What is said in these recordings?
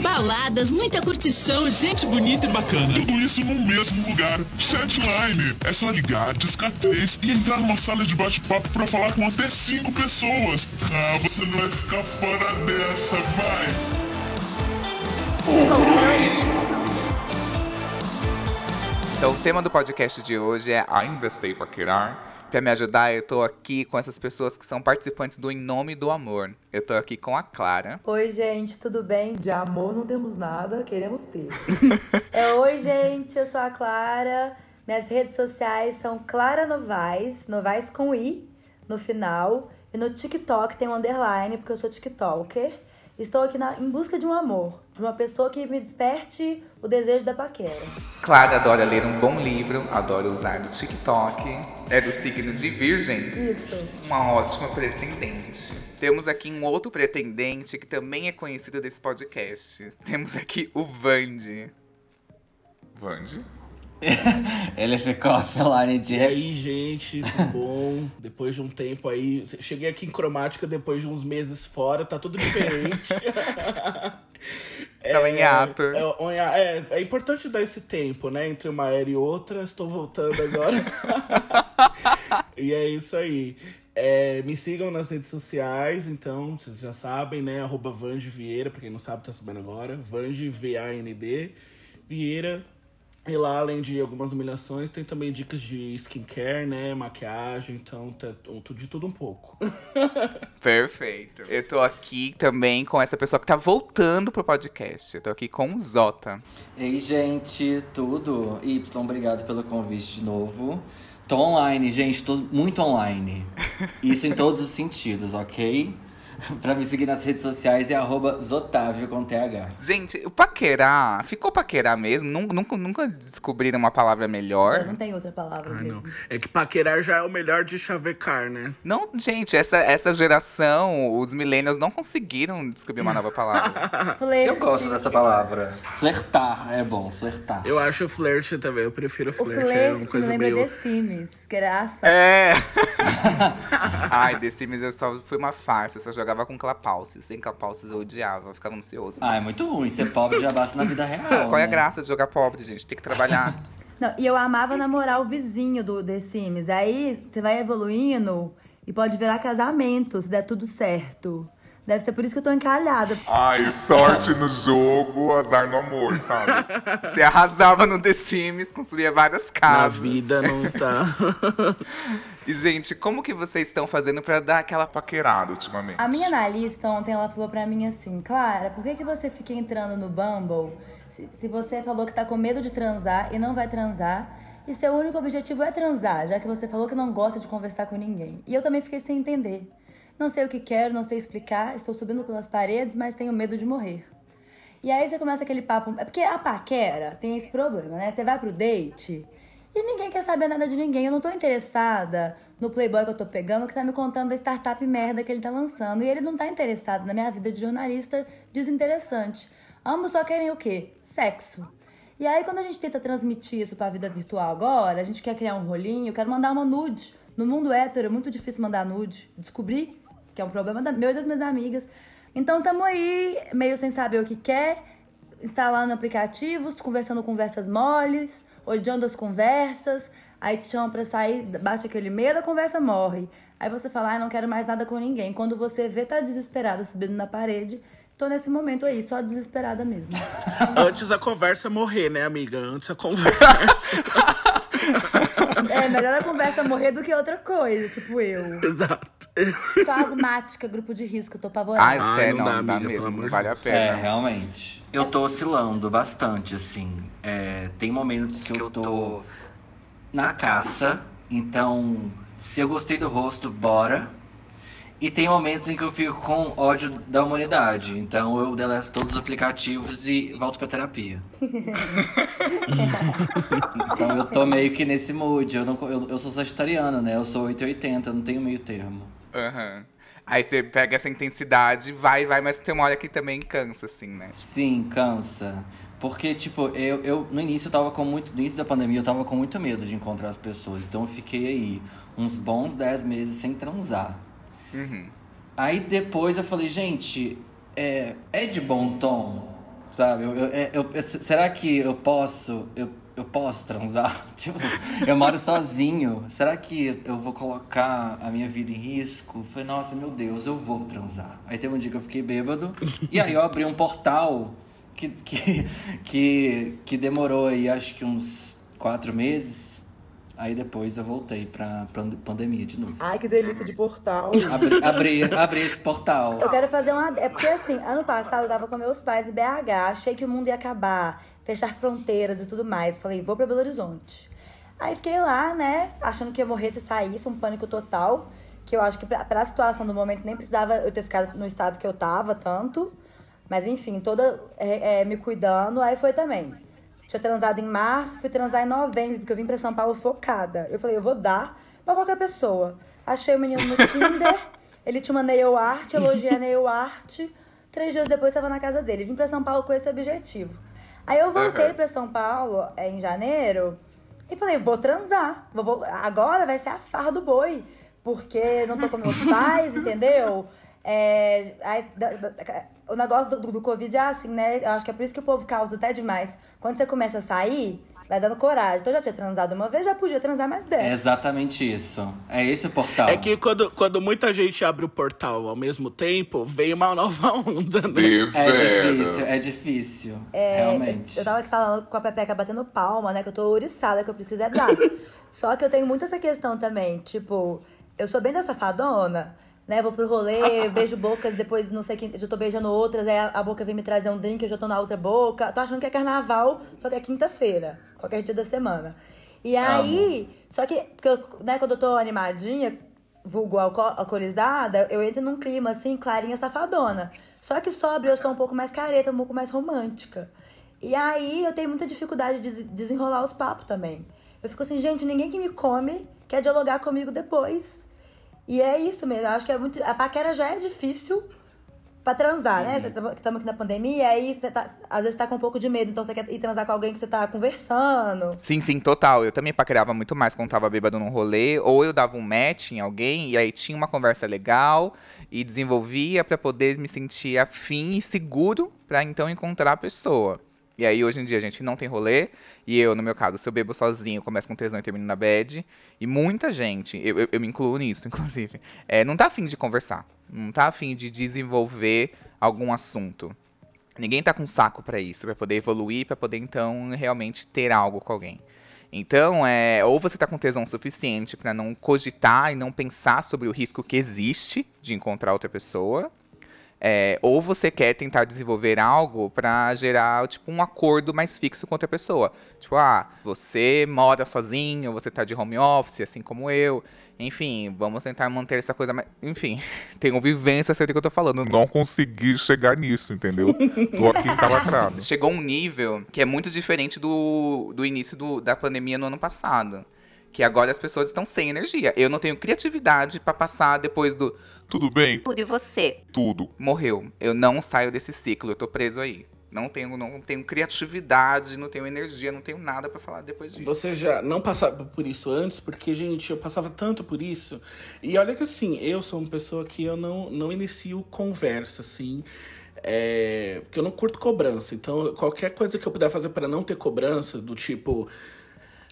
Baladas, muita curtição, gente bonita e bacana. Tudo isso no mesmo lugar. Chatline. É só ligar, discar três e entrar numa sala de bate-papo pra falar com até cinco pessoas. Ah, você não vai ficar fora dessa, vai. Então, o tema do podcast de hoje é Ainda Sei Paquerar. Pra me ajudar, eu tô aqui com essas pessoas que são participantes do Em Nome do Amor. Eu tô aqui com a Clara. Oi, gente, tudo bem? De amor não temos nada, queremos ter. é, oi, gente, eu sou a Clara. Minhas redes sociais são Clara Novaes, Novaes com I no final. E no TikTok tem um underline, porque eu sou TikToker. Estou aqui na, em busca de um amor, de uma pessoa que me desperte o desejo da paquera. Clara adora ler um bom livro, adora usar o TikTok. É do signo de Virgem. Isso. Uma ótima pretendente. Temos aqui um outro pretendente que também é conhecido desse podcast. Temos aqui o Vande. Vande? Ele ficou offline de. E aí, gente, tudo bom? depois de um tempo aí. Cheguei aqui em cromática depois de uns meses fora, tá tudo diferente. Tava em ato. É, é, é, importante dar esse tempo, né? Entre uma era e outra. Estou voltando agora. e é isso aí. É, me sigam nas redes sociais, então, vocês já sabem, né? Arroba Vange Vieira, pra quem não sabe, tá sabendo agora. Vange, V-A-N-D, Vieira. E lá, além de algumas humilhações, tem também dicas de skincare, né? Maquiagem, então tá de tudo um pouco. Perfeito. Eu tô aqui também com essa pessoa que tá voltando pro podcast. Eu tô aqui com o Zota. Ei, gente, tudo? Y, obrigado pelo convite de novo. Tô online, gente, tô muito online. Isso em todos os sentidos, ok? pra me seguir nas redes sociais é arroba Zotávio com TH. Gente, o paquerar, ficou paquerar mesmo? Nunca, nunca descobriram uma palavra melhor? Não tem outra palavra ah, mesmo. Não. É que paquerar já é o melhor de chavecar, né? Não, gente, essa, essa geração, os millennials não conseguiram descobrir uma nova palavra. eu gosto dessa palavra. Flertar é bom, flertar. Eu acho flerte também, eu prefiro flerte. O flerte é uma coisa me lembra meio... The Sims, ação. É. Ai, The Sims eu só fui uma farsa, só jogava jogava com clapalcios. Sem clapalcios eu odiava, eu ficava ansioso. Ah, é muito ruim. Ser pobre já basta na vida real. Qual é a né? graça de jogar pobre, gente? Tem que trabalhar. Não, e eu amava namorar o vizinho do The Sims. Aí você vai evoluindo e pode virar casamento se der tudo certo. Deve ser por isso que eu tô encalhada. Ai, sorte no jogo, azar no amor, sabe? Você arrasava no The Sims, construía várias casas. Na vida não tá. E, gente, como que vocês estão fazendo para dar aquela paquerada ultimamente? A minha analista ontem, ela falou pra mim assim, Clara, por que, que você fica entrando no Bumble se, se você falou que tá com medo de transar e não vai transar? E seu único objetivo é transar, já que você falou que não gosta de conversar com ninguém. E eu também fiquei sem entender. Não sei o que quero, não sei explicar, estou subindo pelas paredes, mas tenho medo de morrer. E aí você começa aquele papo. É porque a paquera tem esse problema, né? Você vai pro date e ninguém quer saber nada de ninguém. Eu não tô interessada no playboy que eu tô pegando que tá me contando da startup merda que ele tá lançando. E ele não tá interessado na minha vida de jornalista desinteressante. Ambos só querem o quê? Sexo. E aí, quando a gente tenta transmitir isso pra vida virtual agora, a gente quer criar um rolinho, eu quero mandar uma nude. No mundo hétero é muito difícil mandar nude. Descobri que é um problema da, meu e das minhas amigas. Então estamos aí, meio sem saber o que quer, instalando aplicativos, conversando conversas moles, odiando as conversas. Aí te chamam pra sair, bate aquele medo, a conversa morre. Aí você fala, ah, não quero mais nada com ninguém. Quando você vê, tá desesperada subindo na parede. Tô nesse momento aí, só desesperada mesmo. Antes a conversa morrer, né, amiga? Antes a conversa. é, melhor a conversa morrer do que outra coisa, tipo eu. Exato. Só asmática, grupo de risco, eu tô apavorada. Ai, Ai não, não, dá, não dá amiga, mesmo, não vale a pena. É, realmente. Eu tô oscilando bastante, assim. É, tem momentos que, que eu tô na caça, então se eu gostei do rosto, bora. E tem momentos em que eu fico com ódio da humanidade. Então eu deleto todos os aplicativos e volto pra terapia. então eu tô meio que nesse mood. Eu, não, eu, eu sou sagitariana, né? Eu sou 880, não tenho meio termo. Aham. Uhum. Aí você pega essa intensidade, vai, vai, mas tem uma hora que também cansa, assim, né? Sim, cansa. Porque, tipo, eu, eu no início eu tava com muito. No início da pandemia eu tava com muito medo de encontrar as pessoas. Então eu fiquei aí uns bons 10 meses sem transar. Uhum. Aí depois eu falei, gente, é, é de bom tom, sabe? Eu, eu, é, eu- será que eu posso, eu, eu posso transar? Tipo, eu moro sozinho, será que eu vou colocar a minha vida em risco? Falei, nossa, meu Deus, eu vou transar. Aí teve um dia que eu fiquei bêbado, e aí eu abri um portal que, que, que, que demorou aí, acho que uns quatro meses. Aí depois eu voltei pra, pra pandemia de novo. Ai, que delícia de portal. Abri, abri, abri esse portal. Eu quero fazer uma. É porque assim, ano passado eu tava com meus pais em BH, achei que o mundo ia acabar, fechar fronteiras e tudo mais. Falei, vou pra Belo Horizonte. Aí fiquei lá, né, achando que ia morrer se saísse, um pânico total. Que eu acho que pra, pra situação do momento nem precisava eu ter ficado no estado que eu tava tanto. Mas enfim, toda é, é, me cuidando, aí foi também. Tinha transado em março, fui transar em novembro, porque eu vim pra São Paulo focada. Eu falei, eu vou dar pra qualquer pessoa. Achei o menino no Tinder, ele tinha uma nail art, elogiei a nail art. Três dias depois estava na casa dele. Vim pra São Paulo com esse objetivo. Aí eu voltei pra São Paulo é, em janeiro e falei, vou transar. Vou, vou- agora vai ser a farra do boi. Porque não tô com meus pais, entendeu? É, aí, da- da- o negócio do, do, do Covid é assim, né? Eu acho que é por isso que o povo causa até demais. Quando você começa a sair, vai dando coragem. Então eu já tinha transado uma vez, já podia transar mais É dez. exatamente isso. É esse o portal. É que quando, quando muita gente abre o portal ao mesmo tempo, vem uma nova onda, né? É difícil, é difícil. realmente. Eu tava aqui falando com a Pepeca batendo palma, né? Que eu tô ouriçada, que eu preciso é dar. Só que eu tenho muito essa questão também. Tipo, eu sou bem da safadona, né? Vou pro rolê, beijo bocas, depois não sei quem. Já tô beijando outras, aí a, a boca vem me trazer um drink, eu já tô na outra boca. Tô achando que é carnaval, só que é quinta-feira. Qualquer dia da semana. E aí, só que, porque né, quando eu tô animadinha, vulgo alco alcoolizada, eu entro num clima assim, clarinha safadona. Só que sobre eu sou um pouco mais careta, um pouco mais romântica. E aí eu tenho muita dificuldade de des- desenrolar os papos também. Eu fico assim, gente, ninguém que me come quer dialogar comigo depois. E é isso mesmo, eu acho que é muito. A paquera já é difícil pra transar, né? Estamos aqui na pandemia, aí você tá. Às vezes tá com um pouco de medo, então você quer ir transar com alguém que você tá conversando. Sim, sim, total. Eu também paquerava muito mais quando tava bêbado num rolê, ou eu dava um match em alguém e aí tinha uma conversa legal e desenvolvia pra poder me sentir afim e seguro pra então encontrar a pessoa. E aí hoje em dia a gente não tem rolê e eu, no meu caso, se eu bebo sozinho, começo com tesão e termino na bad. E muita gente, eu, eu, eu me incluo nisso, inclusive, é, não tá afim de conversar, não tá afim de desenvolver algum assunto. Ninguém tá com saco pra isso, pra poder evoluir, pra poder então realmente ter algo com alguém. Então, é, ou você tá com tesão suficiente pra não cogitar e não pensar sobre o risco que existe de encontrar outra pessoa, é, ou você quer tentar desenvolver algo pra gerar tipo um acordo mais fixo com outra pessoa. Tipo, ah, você mora sozinho, você tá de home office, assim como eu. Enfim, vamos tentar manter essa coisa mais. Enfim, tenho vivência, sei do que eu tô falando. Não consegui chegar nisso, entendeu? Tô aqui encalacrado. chegou um nível que é muito diferente do, do início do- da pandemia no ano passado. Que agora as pessoas estão sem energia. Eu não tenho criatividade pra passar depois do Tudo bem? Tudo e você? Tudo. morreu. Eu não saio desse ciclo, eu tô preso aí. Não tenho, não tenho criatividade, não tenho energia, não tenho nada pra falar depois disso. Você já não passava por isso antes? Porque, gente, eu passava tanto por isso. E olha que assim, eu sou uma pessoa que eu não, não inicio conversa, assim. É, porque eu não curto cobrança. Então, qualquer coisa que eu puder fazer para não ter cobrança, do tipo.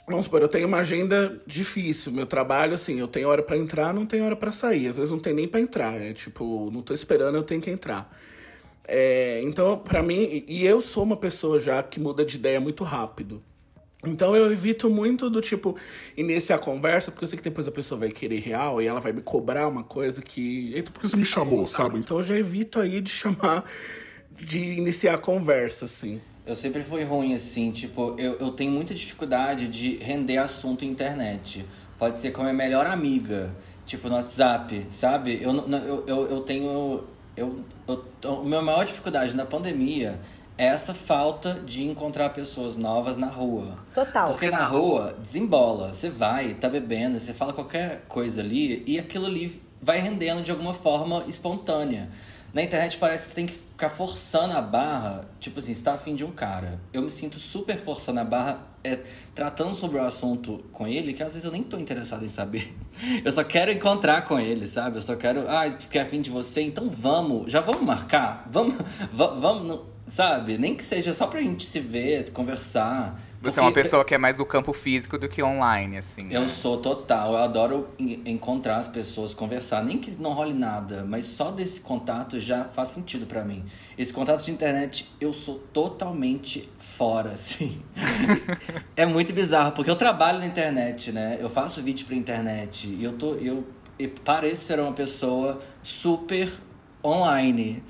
Vamos supor, eu tenho uma agenda difícil. Meu trabalho, assim, eu tenho hora pra entrar, não tenho hora pra sair. Às vezes não tem nem pra entrar. É tipo, não tô esperando, eu tenho que entrar. É, então, pra mim, e eu sou uma pessoa já que muda de ideia muito rápido. Então eu evito muito do tipo iniciar a conversa, porque eu sei que depois a pessoa vai querer real e ela vai me cobrar uma coisa que. Eita, por que você me chamou, sabe? Então eu já evito aí de chamar, de iniciar a conversa, assim. Eu sempre fui ruim assim, tipo, eu, eu tenho muita dificuldade de render assunto internet. Pode ser com a minha melhor amiga, tipo no WhatsApp, sabe? Eu, eu, eu, eu tenho. Eu, eu, a minha maior dificuldade na pandemia é essa falta de encontrar pessoas novas na rua. Total. Porque na rua desembola, você vai, tá bebendo, você fala qualquer coisa ali e aquilo ali vai rendendo de alguma forma espontânea. Na internet parece que tem que ficar forçando a barra. Tipo assim, você tá afim de um cara. Eu me sinto super forçando a barra, é, tratando sobre o assunto com ele, que às vezes eu nem tô interessado em saber. Eu só quero encontrar com ele, sabe? Eu só quero. Ah, fiquei afim de você, então vamos. Já vamos marcar? Vamos. va- vamos sabe? Nem que seja só pra gente se ver, conversar. Você é uma pessoa que é mais do campo físico do que online, assim. eu né? sou total, eu adoro en- encontrar as pessoas, conversar, nem que não role nada, mas só desse contato já faz sentido pra mim. Esse contato de internet, eu sou totalmente fora, assim. é muito bizarro, porque eu trabalho na internet, né? Eu faço vídeo pra internet e eu tô eu, eu pareço ser uma pessoa super online.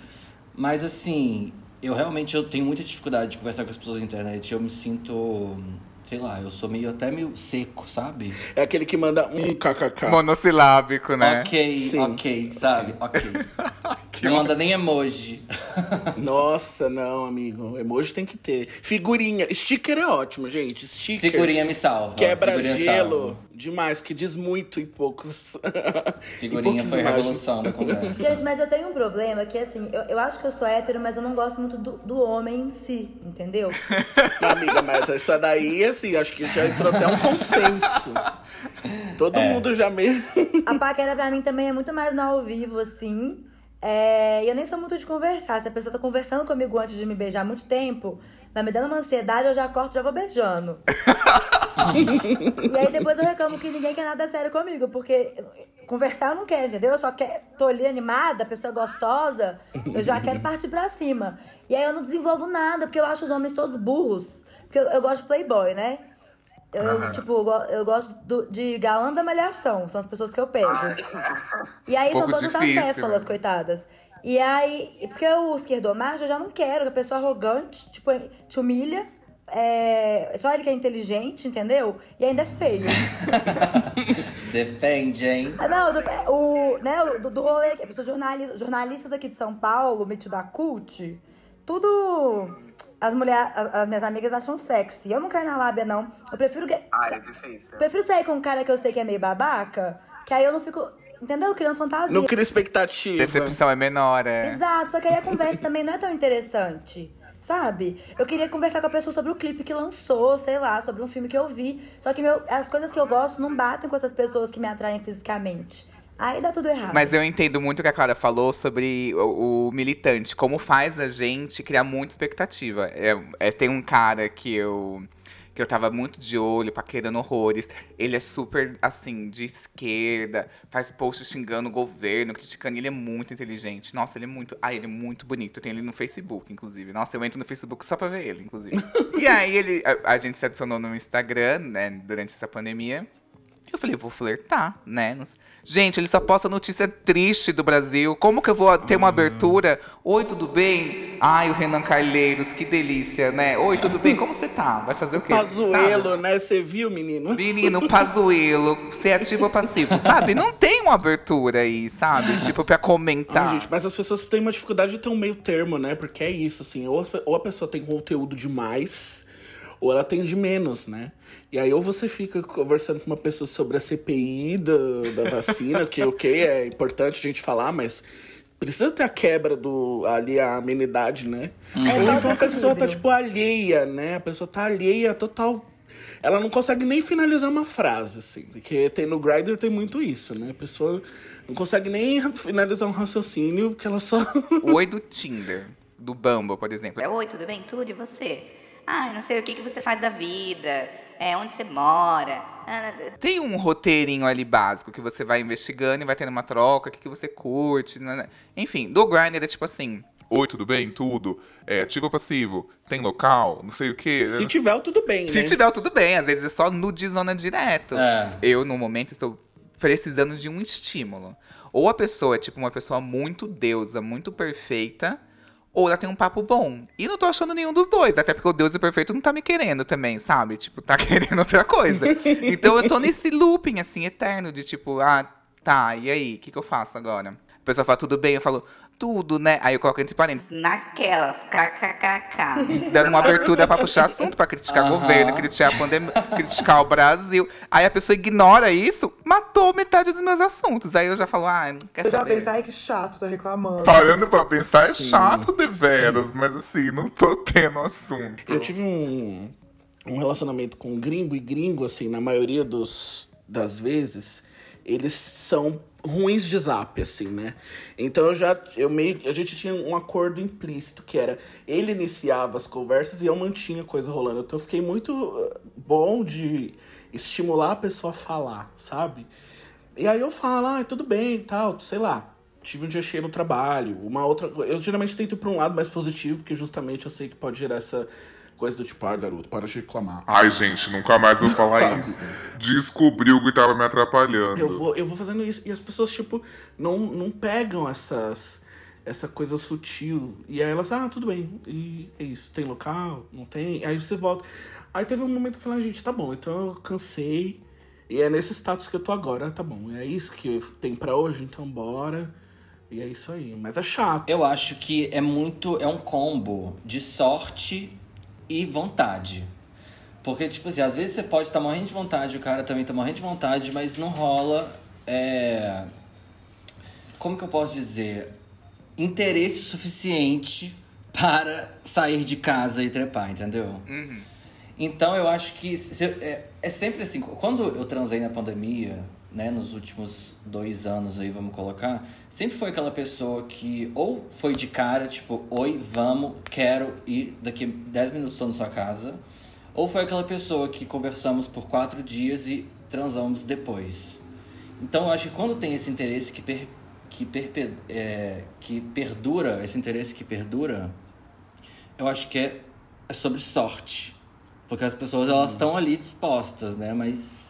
Mas assim, eu realmente eu tenho muita dificuldade de conversar com as pessoas na internet. Eu me sinto, sei lá, eu sou meio até meio seco, sabe? É aquele que manda um kkk. Monossilábico, né? Ok, Sim. ok, sabe? Ok. Não manda nem emoji. Nossa, não, amigo. Emoji tem que ter. Figurinha. Sticker é ótimo, gente. Sticker. Figurinha me salva. Quebra Figurinha gelo. salva. Demais, que diz muito em poucos. Figurinha foi a imagens. revolução da conversa. Gente, mas eu tenho um problema que, assim, eu, eu acho que eu sou hétero, mas eu não gosto muito do, do homem em si, entendeu? Amiga, mas isso daí, assim, acho que já entrou até um consenso. Todo É. mundo já meio. A paquera pra mim também é muito mais no ao vivo, assim. É, e eu nem sou muito de conversar. Se a pessoa tá conversando comigo antes de me beijar há muito tempo, vai me dando uma ansiedade, eu já corto e já vou beijando. e aí depois eu reclamo que ninguém quer nada sério comigo, porque conversar eu não quero, entendeu? Eu só quero, tô ali animada, a pessoa é gostosa, eu já quero partir pra cima. E aí eu não desenvolvo nada, porque eu acho os homens todos burros. Porque eu, eu gosto de playboy, né? Eu, tipo, eu go- eu gosto do- de galã da malhação, são as pessoas que eu pego. E aí são todas difícil, acéfalas, né? coitadas. E aí, porque o esquerdomacho eu já não quero, que a pessoa arrogante, tipo, te humilha. É, só ele que é inteligente, entendeu? E ainda é feio. Depende, hein? Ah, Não, do, o, né, o- do, do rolê, jornali- jornalistas aqui de São Paulo, metido a cult, tudo. As mulheres, as, as minhas amigas acham sexy. Eu não quero na lábia, não. Eu prefiro. que- Ai, é difícil. Prefiro sair com um cara que eu sei que é meio babaca, que aí eu não fico. Entendeu? Criando fantasia. Não cria expectativa. Decepção é menor, é. Exato, só que aí a conversa também não é tão interessante. Sabe? Eu queria conversar com a pessoa sobre o clipe que lançou, sei lá, sobre um filme que eu vi. Só que meu, as coisas que eu gosto não batem com essas pessoas que me atraem fisicamente. Aí dá tudo errado. Mas eu entendo muito o que a Clara falou sobre o, o militante, como faz a gente criar muita expectativa. É, é, tem um cara que eu que eu tava muito de olho, paquerando horrores. Ele é super, assim, de esquerda, faz posts xingando o governo, criticando. Ele é muito inteligente. Nossa, ele é muito. Ai, ele é muito bonito. Eu tenho ele no Facebook, inclusive. Nossa, eu entro no Facebook só pra ver ele, inclusive. e aí ele, a, a gente se adicionou no Instagram, né, durante essa pandemia. Eu falei, vou flertar, né? Gente, ele só posta notícia triste do Brasil. Como que eu vou ter uma abertura? Oi, tudo bem? Ai, o Renan Carleiros, que delícia, né? Oi, tudo bem? Como você tá? Vai fazer o quê? Pazuelo, né? Você viu, menino? Menino, Pazuelo, ser ativo ou passivo, sabe? Não tem uma abertura aí, sabe? Tipo, pra comentar. Ah, gente, mas as pessoas têm uma dificuldade de ter um meio termo, né? Porque é isso, assim, ou, ou a pessoa tem conteúdo demais, ou ela tem de menos, né? E aí, ou você fica conversando com uma pessoa sobre a CPI da, da vacina, que, ok, é importante a gente falar, mas precisa ter a quebra do ali, a amenidade, né? É, Ou então a pessoa tá, tipo, alheia, né? A pessoa tá alheia total. Ela não consegue nem finalizar uma frase, assim. Porque tem no Grindr tem muito isso, né? A pessoa não consegue nem finalizar um raciocínio, porque ela só. O oi do Tinder, do Bumble, por exemplo. Oi, tudo bem? Tudo e você? Ah, não sei o que, que você faz da vida, é, onde você mora. Ah, Tem um roteirinho ali básico que você vai investigando e vai tendo uma troca, o que, que você curte. né, né. Enfim, do Grindr é tipo assim. Oi, tudo bem? Tudo. É ativo ou passivo? Tem local? Não sei o quê. Se tiver, tudo bem, Se né? tiver, tudo bem. Às vezes é só nudizona direto. É. Eu, no momento, estou precisando de um estímulo. Ou a pessoa é, tipo, uma pessoa muito deusa, muito perfeita, ou ela tem um papo bom. E não tô achando nenhum dos dois, até porque o Deus perfeito não tá me querendo também, sabe? Tipo, tá querendo outra coisa. então eu tô nesse looping, assim, eterno, de tipo, ah, tá, e aí, o que, que eu faço agora? A pessoa fala, tudo bem, eu falo, tudo, né? Aí eu coloco entre parênteses, Naquelas, kkkk. dando uma abertura pra puxar assunto, pra criticar o governo, criticar a pandemia, criticar o Brasil. Aí a pessoa ignora isso, matou metade dos meus assuntos. Aí eu já falo, ah, não quer Eu já saber. pensei, ai que chato, tá reclamando. Parando pra pensar, é chato de veras, mas assim, não tô tendo assunto. Eu tive um, um relacionamento com gringo e gringo, assim, na maioria dos, das vezes, eles são ruins de zap, assim, né? Então eu já, eu meio, a gente tinha um acordo implícito, que era, ele iniciava as conversas e eu mantinha a coisa rolando. Então eu fiquei muito uh, bom de estimular a pessoa a falar, sabe? E aí eu falo, ah, tudo bem tal, sei lá. Tive um dia cheio no trabalho, uma outra. Eu geralmente tento ir pra um lado mais positivo, porque justamente eu sei que pode gerar essa coisa do tipo, ah, garoto, para de reclamar. Ai, gente, nunca mais vou falar isso. Descobriu que tava me atrapalhando. Eu vou, eu vou fazendo isso. E as pessoas, tipo, não, não pegam essas, essa coisa sutil. E aí elas, ah, tudo bem. E é isso. Tem local? Não tem? Aí você volta. Aí teve um momento que eu falei, ah, gente, tá bom, então eu cansei. E é nesse status que eu tô agora, tá bom. É isso que tem pra hoje, então bora. E é isso aí. Mas é chato. Eu acho que é muito. É um combo de sorte e vontade. Porque, tipo assim, às vezes você pode estar morrendo de vontade, o cara também tá morrendo de vontade, mas não rola. É... Como que eu posso dizer? Interesse suficiente para sair de casa e trepar, entendeu? Então eu acho que se- é, é sempre assim. Quando eu transei na pandemia, né, nos últimos dois anos aí, vamos colocar, sempre foi aquela pessoa que ou foi de cara, tipo, oi, vamos, quero ir daqui 10 minutos estou na sua casa. Ou foi aquela pessoa que conversamos por quatro dias e transamos depois. Então eu acho que quando tem esse interesse que, per, que, perpe- é, que perdura, esse interesse que perdura, eu acho que é, é sobre sorte. Porque as pessoas elas estão ali dispostas, né? Mas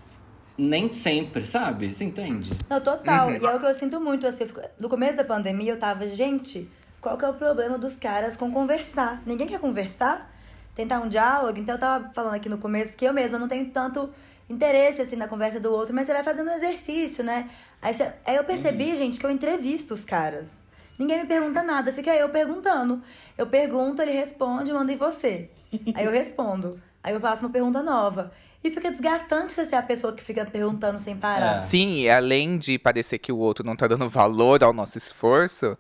nem sempre, sabe? Você entende? Não, total. E é o que eu sinto muito, assim. No começo da pandemia, eu tava, gente, qual que é o problema dos caras com conversar? Ninguém quer conversar? Tentar um diálogo? Então eu tava falando aqui no começo que eu mesma não tenho tanto interesse, assim, na conversa do outro, mas você vai fazendo um exercício, né? Aí, você- aí eu percebi, gente, que eu entrevisto os caras. Ninguém me pergunta nada, fica eu perguntando. Eu pergunto, ele responde, manda em você. Aí eu respondo. Aí eu faço uma pergunta nova. E fica desgastante você ser a pessoa que fica perguntando sem parar. É. Sim, e além de parecer que o outro não tá dando valor ao nosso esforço,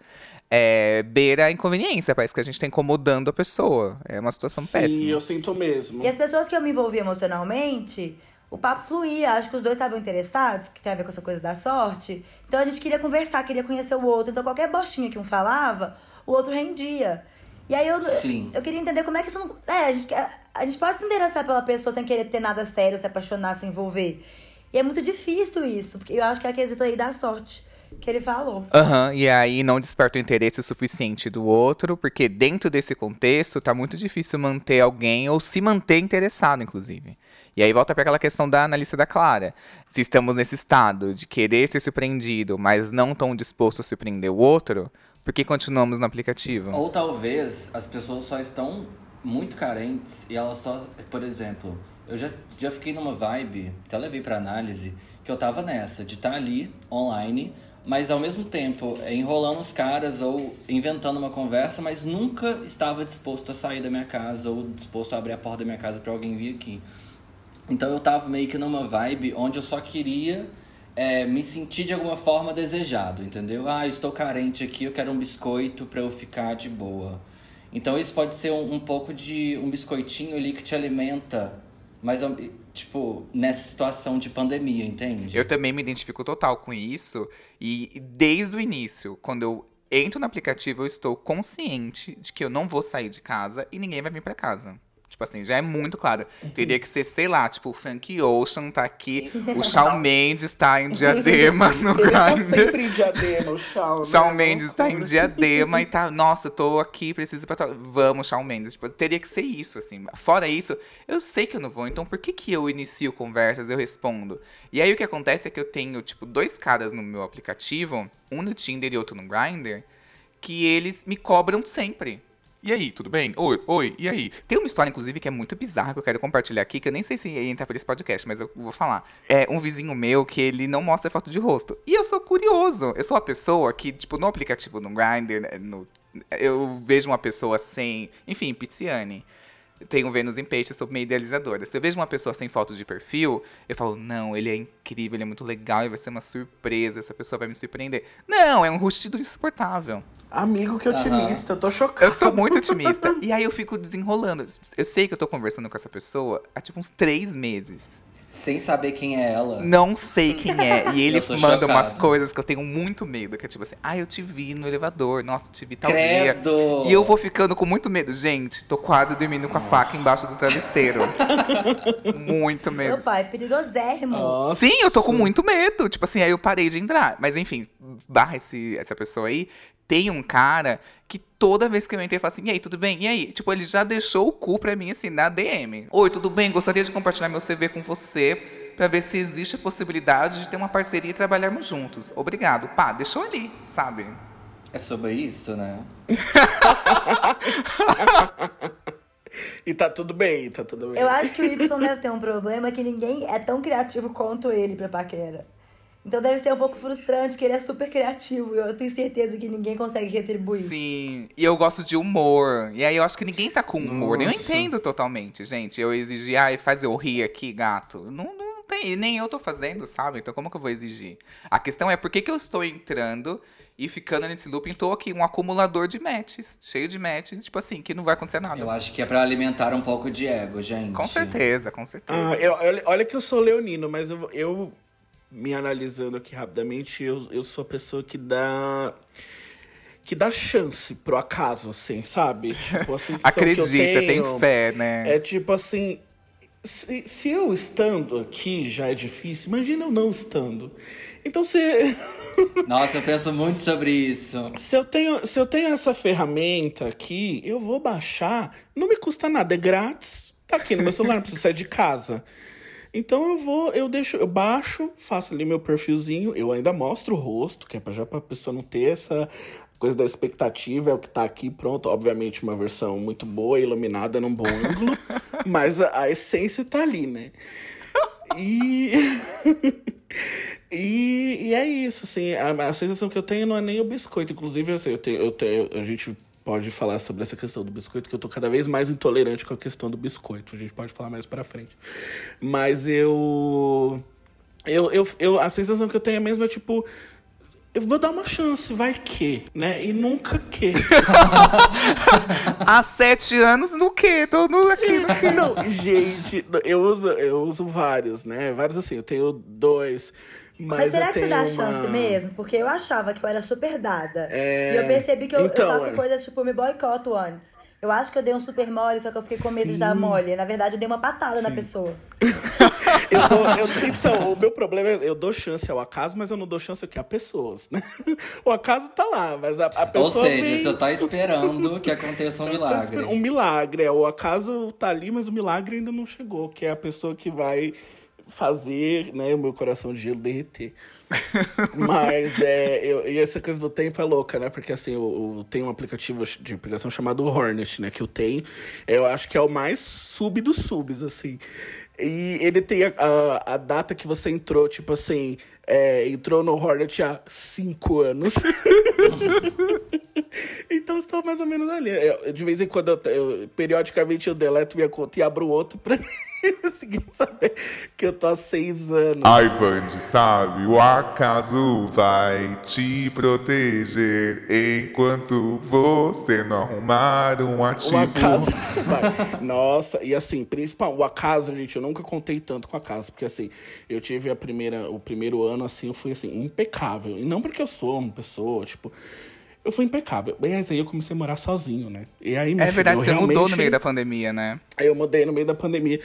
é, beira a inconveniência. Parece que a gente tá incomodando a pessoa. É uma situação Sim, péssima. eu sinto mesmo. E as pessoas que eu me envolvi emocionalmente, o papo fluía. Acho que os dois estavam interessados, que tem a ver com essa coisa da sorte. Então a gente queria conversar, queria conhecer o outro. Então qualquer bostinha que um falava, o outro rendia. E aí eu, Sim. eu queria entender como é que isso não. É, a gente, a, a gente pode se interessar pela pessoa sem querer ter nada sério, se apaixonar, se envolver. E é muito difícil isso, porque eu acho que é aquele aí da sorte que ele falou. Aham, e aí não desperta o interesse suficiente do outro, porque dentro desse contexto tá muito difícil manter alguém ou se manter interessado, inclusive. E aí volta para aquela questão da analista da Clara. Se estamos nesse estado de querer ser surpreendido, mas não tão disposto a surpreender o outro, por que continuamos no aplicativo? Ou talvez as pessoas só estão muito carentes e elas só. Por exemplo, eu já, já fiquei numa vibe, até levei pra análise, que eu tava nessa, de estar ali, online, mas ao mesmo tempo é, enrolando os caras ou inventando uma conversa, mas nunca estava disposto a sair da minha casa ou disposto a abrir a porta da minha casa pra alguém vir aqui. Então eu tava meio que numa vibe onde eu só queria é, me sentir de alguma forma desejado, entendeu? Ah, estou carente aqui, eu quero um biscoito pra eu ficar de boa. Então isso pode ser um, um pouco de um biscoitinho ali que te alimenta, mas tipo, nessa situação de pandemia, entende? Eu também me identifico total com isso. E desde o início, quando eu entro no aplicativo, eu estou consciente de que eu não vou sair de casa e ninguém vai vir pra casa. Tipo assim, já é muito claro. Teria que ser, sei lá, tipo, o Frank Ocean tá aqui, o Shawn Mendes tá em diadema no Ele tá sempre em diadema, o Shawn. Shawn né? Mendes tá em diadema e tá. Nossa, tô aqui, preciso ir pra. Vamos, Shawn Mendes. Tipo, teria que ser isso, assim. Fora isso, eu sei que eu não vou, então por que, que eu inicio conversas, eu respondo? E aí o que acontece é que eu tenho, tipo, dois caras no meu aplicativo, um no Tinder e outro no Grindr, que eles me cobram sempre. E aí, tudo bem? Oi, oi, e aí? Tem uma história, inclusive, que é muito bizarra que eu quero compartilhar aqui, que eu nem sei se ia entrar por esse podcast, mas eu vou falar. É um vizinho meu que ele não mostra foto de rosto. E eu sou curioso. Eu sou uma pessoa que, tipo, no aplicativo, no Grindr, né, no, eu vejo uma pessoa sem. Enfim, Pizziane. Tenho Vênus em Peixe, sou meio idealizadora. Se eu vejo uma pessoa sem foto de perfil, eu falo, não, ele é incrível, ele é muito legal e vai ser uma surpresa, essa pessoa vai me surpreender. Não, é um rustido insuportável. Amigo, que otimista, eu tô chocado. Eu sou muito otimista. E aí eu fico desenrolando. Eu sei que eu tô conversando com essa pessoa há tipo uns três meses. Sem saber quem é ela. Não sei quem é. E ele manda umas chocado. coisas que eu tenho muito medo. Que é tipo assim, ah, eu te vi no elevador. Nossa, eu te vi tal dia. Credo! E eu vou ficando com muito medo. Gente, tô quase dormindo com a faca embaixo do travesseiro. muito Meu medo. pai, perigosérrimo. Nossa. Sim, eu tô com muito medo. Tipo assim, aí eu parei de entrar. Mas enfim, barra esse, essa pessoa aí. Tem um cara que toda vez que eu entrei, fala assim, e aí, tudo bem? E aí? Tipo, ele já deixou o cu pra mim, assim, na DM. Oi, tudo bem? Gostaria de compartilhar meu CV com você pra ver se existe a possibilidade de ter uma parceria e trabalharmos juntos. Obrigado. Pá, deixou ali, sabe? É sobre isso, né? E tá tudo bem, tá tudo bem. Eu acho que o Y deve ter um problema que ninguém é tão criativo quanto ele pra paquera. Então deve ser um pouco frustrante que ele é super criativo eu tenho certeza que ninguém consegue retribuir. Sim, e eu gosto de humor. E aí eu acho que ninguém tá com humor. Eu Nossa. entendo totalmente, gente. Eu exigir, ai, faz eu rir aqui, gato. Não, não tem, nem eu tô fazendo, sabe? Então como que eu vou exigir? A questão é por que, que eu estou entrando e ficando nesse looping? Tô aqui, um acumulador de matches, cheio de matches, tipo assim, que não vai acontecer nada. Eu acho que é pra alimentar um pouco de ego, gente. Com certeza, com certeza. Ah, eu- olha, olha que eu sou leonino, mas eu, eu me analisando aqui rapidamente, eu, eu sou a pessoa que dá. que dá chance pro acaso, assim, sabe? Tipo, Acredita, tem fé, né? É tipo assim. Se, se eu estando aqui já é difícil, imagina eu não estando. Então, se, Nossa, eu penso muito sobre isso. se, eu tenho, se eu tenho essa ferramenta aqui, eu vou baixar. Não me custa nada, é grátis. Tá aqui no meu celular, não precisa sair de casa. Então eu vou, eu deixo, eu baixo, faço ali meu perfilzinho, eu ainda mostro o rosto, que é pra já pra pessoa não ter essa coisa da expectativa, é o que tá aqui pronto. Obviamente, uma versão muito boa, iluminada num bom ângulo, mas a, a essência tá ali, né? E. e, e é isso, assim, a, a sensação que eu tenho não é nem o biscoito. Inclusive, assim, eu tenho, eu tenho, a gente pode falar sobre essa questão do biscoito, que eu tô cada vez mais intolerante com a questão do biscoito. A gente pode falar mais pra frente. Mas eu. Eu, eu, eu, a sensação que eu tenho é mesmo é tipo. Eu vou dar uma chance, vai que, né? E nunca que. Há sete anos no quê? Tô no, aqui no quê? Não, gente, eu uso, eu uso vários, né? Vários assim, eu tenho dois. Mas, Mas será eu que você dá uma... chance mesmo? Porque eu achava que eu era super dada. É, E eu percebi que eu, eu então, faço é. coisas tipo, me boicoto antes. Eu acho que eu dei um super mole, só que eu fiquei com medo de dar Sim. mole. Na verdade, eu dei uma patada na pessoa. Eu dou- eu- então, o meu problema é eu dou chance ao acaso, mas eu não dou chance aqui a pessoas, né? O acaso tá lá, mas a, a pessoa. Ou seja, vem- você tá esperando que aconteça um Tá milagre. Um milagre, é. O acaso tá ali, mas o milagre ainda não chegou, que é a pessoa que vai fazer, né, o meu coração de gelo derreter. Mas é. Eu, e essa coisa do tempo é louca, né? Porque assim, eu, eu tenho um aplicativo de aplicação chamado Hornet, né? Que eu tenho. Eu acho que é o mais sub dos subs, assim. E ele tem a, a, a data que você entrou, tipo assim, é, entrou no Hornet há cinco anos. então estou mais ou menos ali. Eu- de vez em quando, eu, eu- periodicamente, eu deleto minha conta e abro outro pra conseguir saber que eu tô há seis anos. Ai, Band, sabe? O acaso vai te proteger enquanto você não arrumar um ativo. O acaso. vai. Nossa, e assim, principal, o acaso, gente, eu nunca contei tanto com o acaso, porque assim, eu tive a primeira, o primeiro ano, assim, eu fui assim, impecável. E não porque eu sou uma pessoa, tipo. Eu fui impecável. Mas aí eu comecei a morar sozinho, né? E aí, meu É filho, verdade, você mudou no realmente- meio da pandemia, né? Aí eu mudei no meio da pandemia.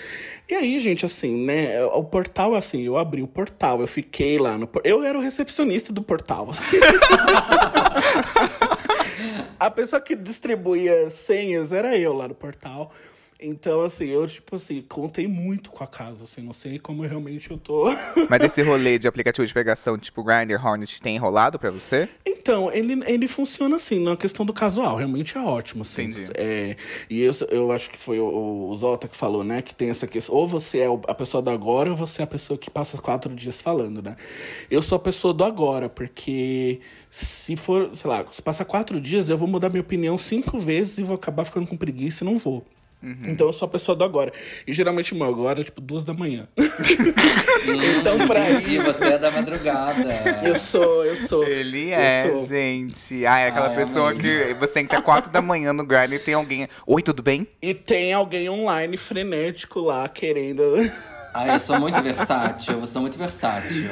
E aí, gente, assim, né? O portal, assim, eu abri o portal, eu fiquei lá no. Eu era o recepcionista do portal. assim. A pessoa que distribuía senhas era eu lá no portal. Então, assim, eu, tipo assim, contei muito com a casa, assim, não sei como realmente eu tô. Mas esse rolê de aplicativo de pegação, tipo Grindr, Hornet, tem rolado pra você? Então, ele, ele funciona assim, na questão do casual, realmente é ótimo, assim. Entendi. É, e eu, eu acho que foi o, o Zota que falou, né, que tem essa questão, ou você é a pessoa do agora, ou você é a pessoa que passa quatro dias falando, né? Eu sou a pessoa do agora, porque se for, sei lá, se passar quatro dias, eu vou mudar minha opinião cinco vezes e vou acabar ficando com preguiça e não vou. Então eu sou a pessoa do agora. E geralmente o meu agora é tipo duas da manhã. então, pra Entendi, isso, você é da madrugada. eu sou, eu sou. Ele eu é, sou. gente. Ah, é aquela Ai, pessoa amei. que você entra quatro da manhã no Grindr e tem alguém. Oi, tudo bem? E tem alguém online frenético lá querendo. Ai, eu sou muito versátil, eu sou muito versátil.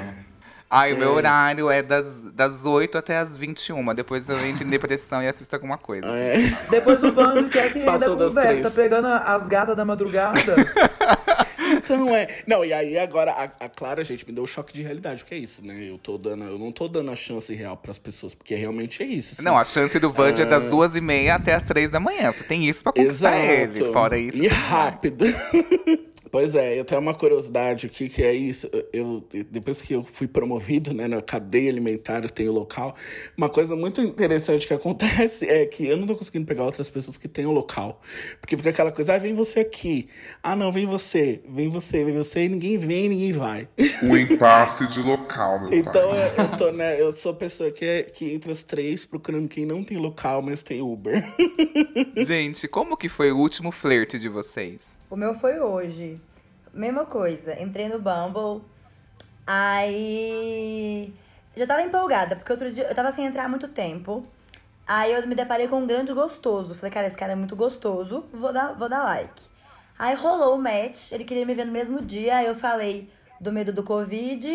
Ai, o meu horário é das, das 8 até as 21. Depois eu entro em depressão e assisto alguma coisa. É. Depois o Band quer que ainda Passou das conversa. Tá pegando as gatas da madrugada. Então é. Não, e aí agora a, a Clara, gente, me deu um choque de realidade, porque é isso, né? Eu tô dando, eu não tô dando a chance real pras pessoas, porque realmente é isso. assim. Não, a chance do Vand é das duas e meia até as três da manhã. Você tem isso pra conquistar Exato. ele. Fora isso. E rápido. Pois é, eu tenho uma curiosidade aqui que é isso. Eu, depois que eu fui promovido né, na cadeia alimentar, eu tenho local. Uma coisa muito interessante que acontece é que eu não tô conseguindo pegar outras pessoas que têm o local. Porque fica aquela coisa, ah, vem você aqui. Ah, não, vem você, vem você, vem você, e ninguém vem, ninguém vai. O impasse de local, meu Então pai. eu, eu tô, né? Eu sou a pessoa que, é, que entre os três procurando quem não tem local, mas tem Uber. Gente, como que foi o último flerte de vocês? O meu foi hoje. Mesma coisa. Entrei no Bumble. Aí. Já tava empolgada, porque outro dia eu tava sem entrar há muito tempo. Aí eu me deparei com um grande gostoso. Falei, cara, esse cara é muito gostoso, vou dar, vou dar like. Aí rolou o match, ele queria me ver no mesmo dia. Aí eu falei do medo do Covid.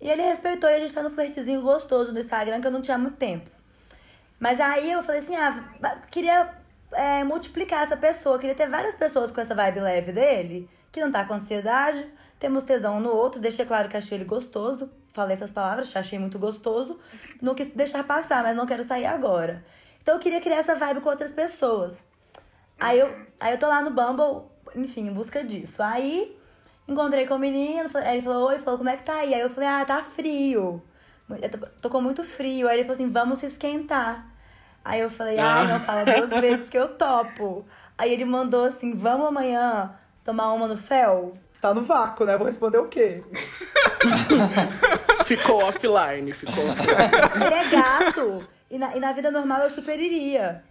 E ele respeitou e a gente tá no flertezinho gostoso no Instagram, que eu não tinha muito tempo. Mas aí eu falei assim, ah, queria é, multiplicar essa pessoa, queria ter várias pessoas com essa vibe leve dele, que não tá com ansiedade, temos tesão no outro, deixei claro que achei ele gostoso, falei essas palavras, te achei muito gostoso, não quis deixar passar, mas não quero sair agora. Então eu queria criar essa vibe com outras pessoas. Aí eu, aí eu tô lá no Bumble, enfim, em busca disso. Aí encontrei com o menino, ele falou, oi, falou, como é que tá aí? Aí eu falei, ah, tá frio. Eu tô, tô com muito frio. Aí ele falou assim, vamos se esquentar. Aí eu falei, ai, não fala duas vezes que eu topo. Aí ele mandou assim, vamos amanhã tomar uma no fel? tá no vácuo, né? Vou responder o quê? ficou offline, ficou offline. Ele é gato. E na, e na vida normal eu super iria.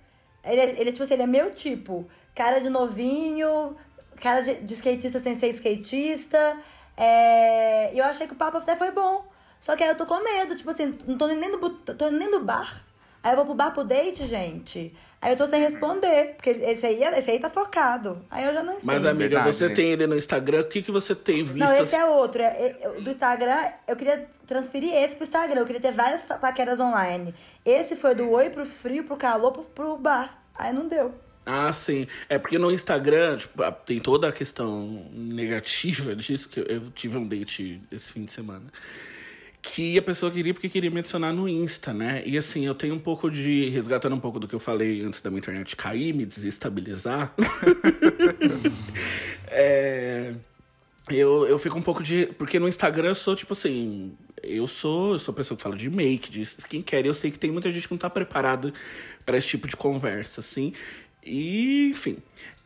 Ele, é- ele é tipo assim, ele é meu tipo. Cara de novinho, cara de, de skatista sem ser skatista. É, E eu achei que o papo até foi bom. Só que aí eu tô com medo, tipo assim, não tô nem no, tô nem no bar. Aí eu vou pro bar pro date, gente. Aí eu tô sem responder, porque esse aí, esse aí tá focado. Aí eu já não sei. Mas, amiga, Verdade. você tem ele no Instagram, o que, que você tem visto? Não, esse é outro. É- é- do Instagram, eu queria transferir esse pro Instagram. Eu queria ter várias paqueras online. Esse foi do oi pro frio, pro calor, pro, pro bar. Aí não deu. Ah, sim. É porque no Instagram, tipo, tem toda a questão negativa disso, que eu, eu tive um date esse fim de semana. Que a pessoa queria porque queria me adicionar no Insta, né? E assim, eu tenho um pouco de. Resgatando um pouco do que eu falei antes da minha internet cair, me desestabilizar. é. Eu, eu fico um pouco de. Porque no Instagram eu sou tipo assim. Eu sou, eu sou pessoa que fala de make, de skincare. Eu sei que tem muita gente que não tá preparada para esse tipo de conversa, assim. E, enfim.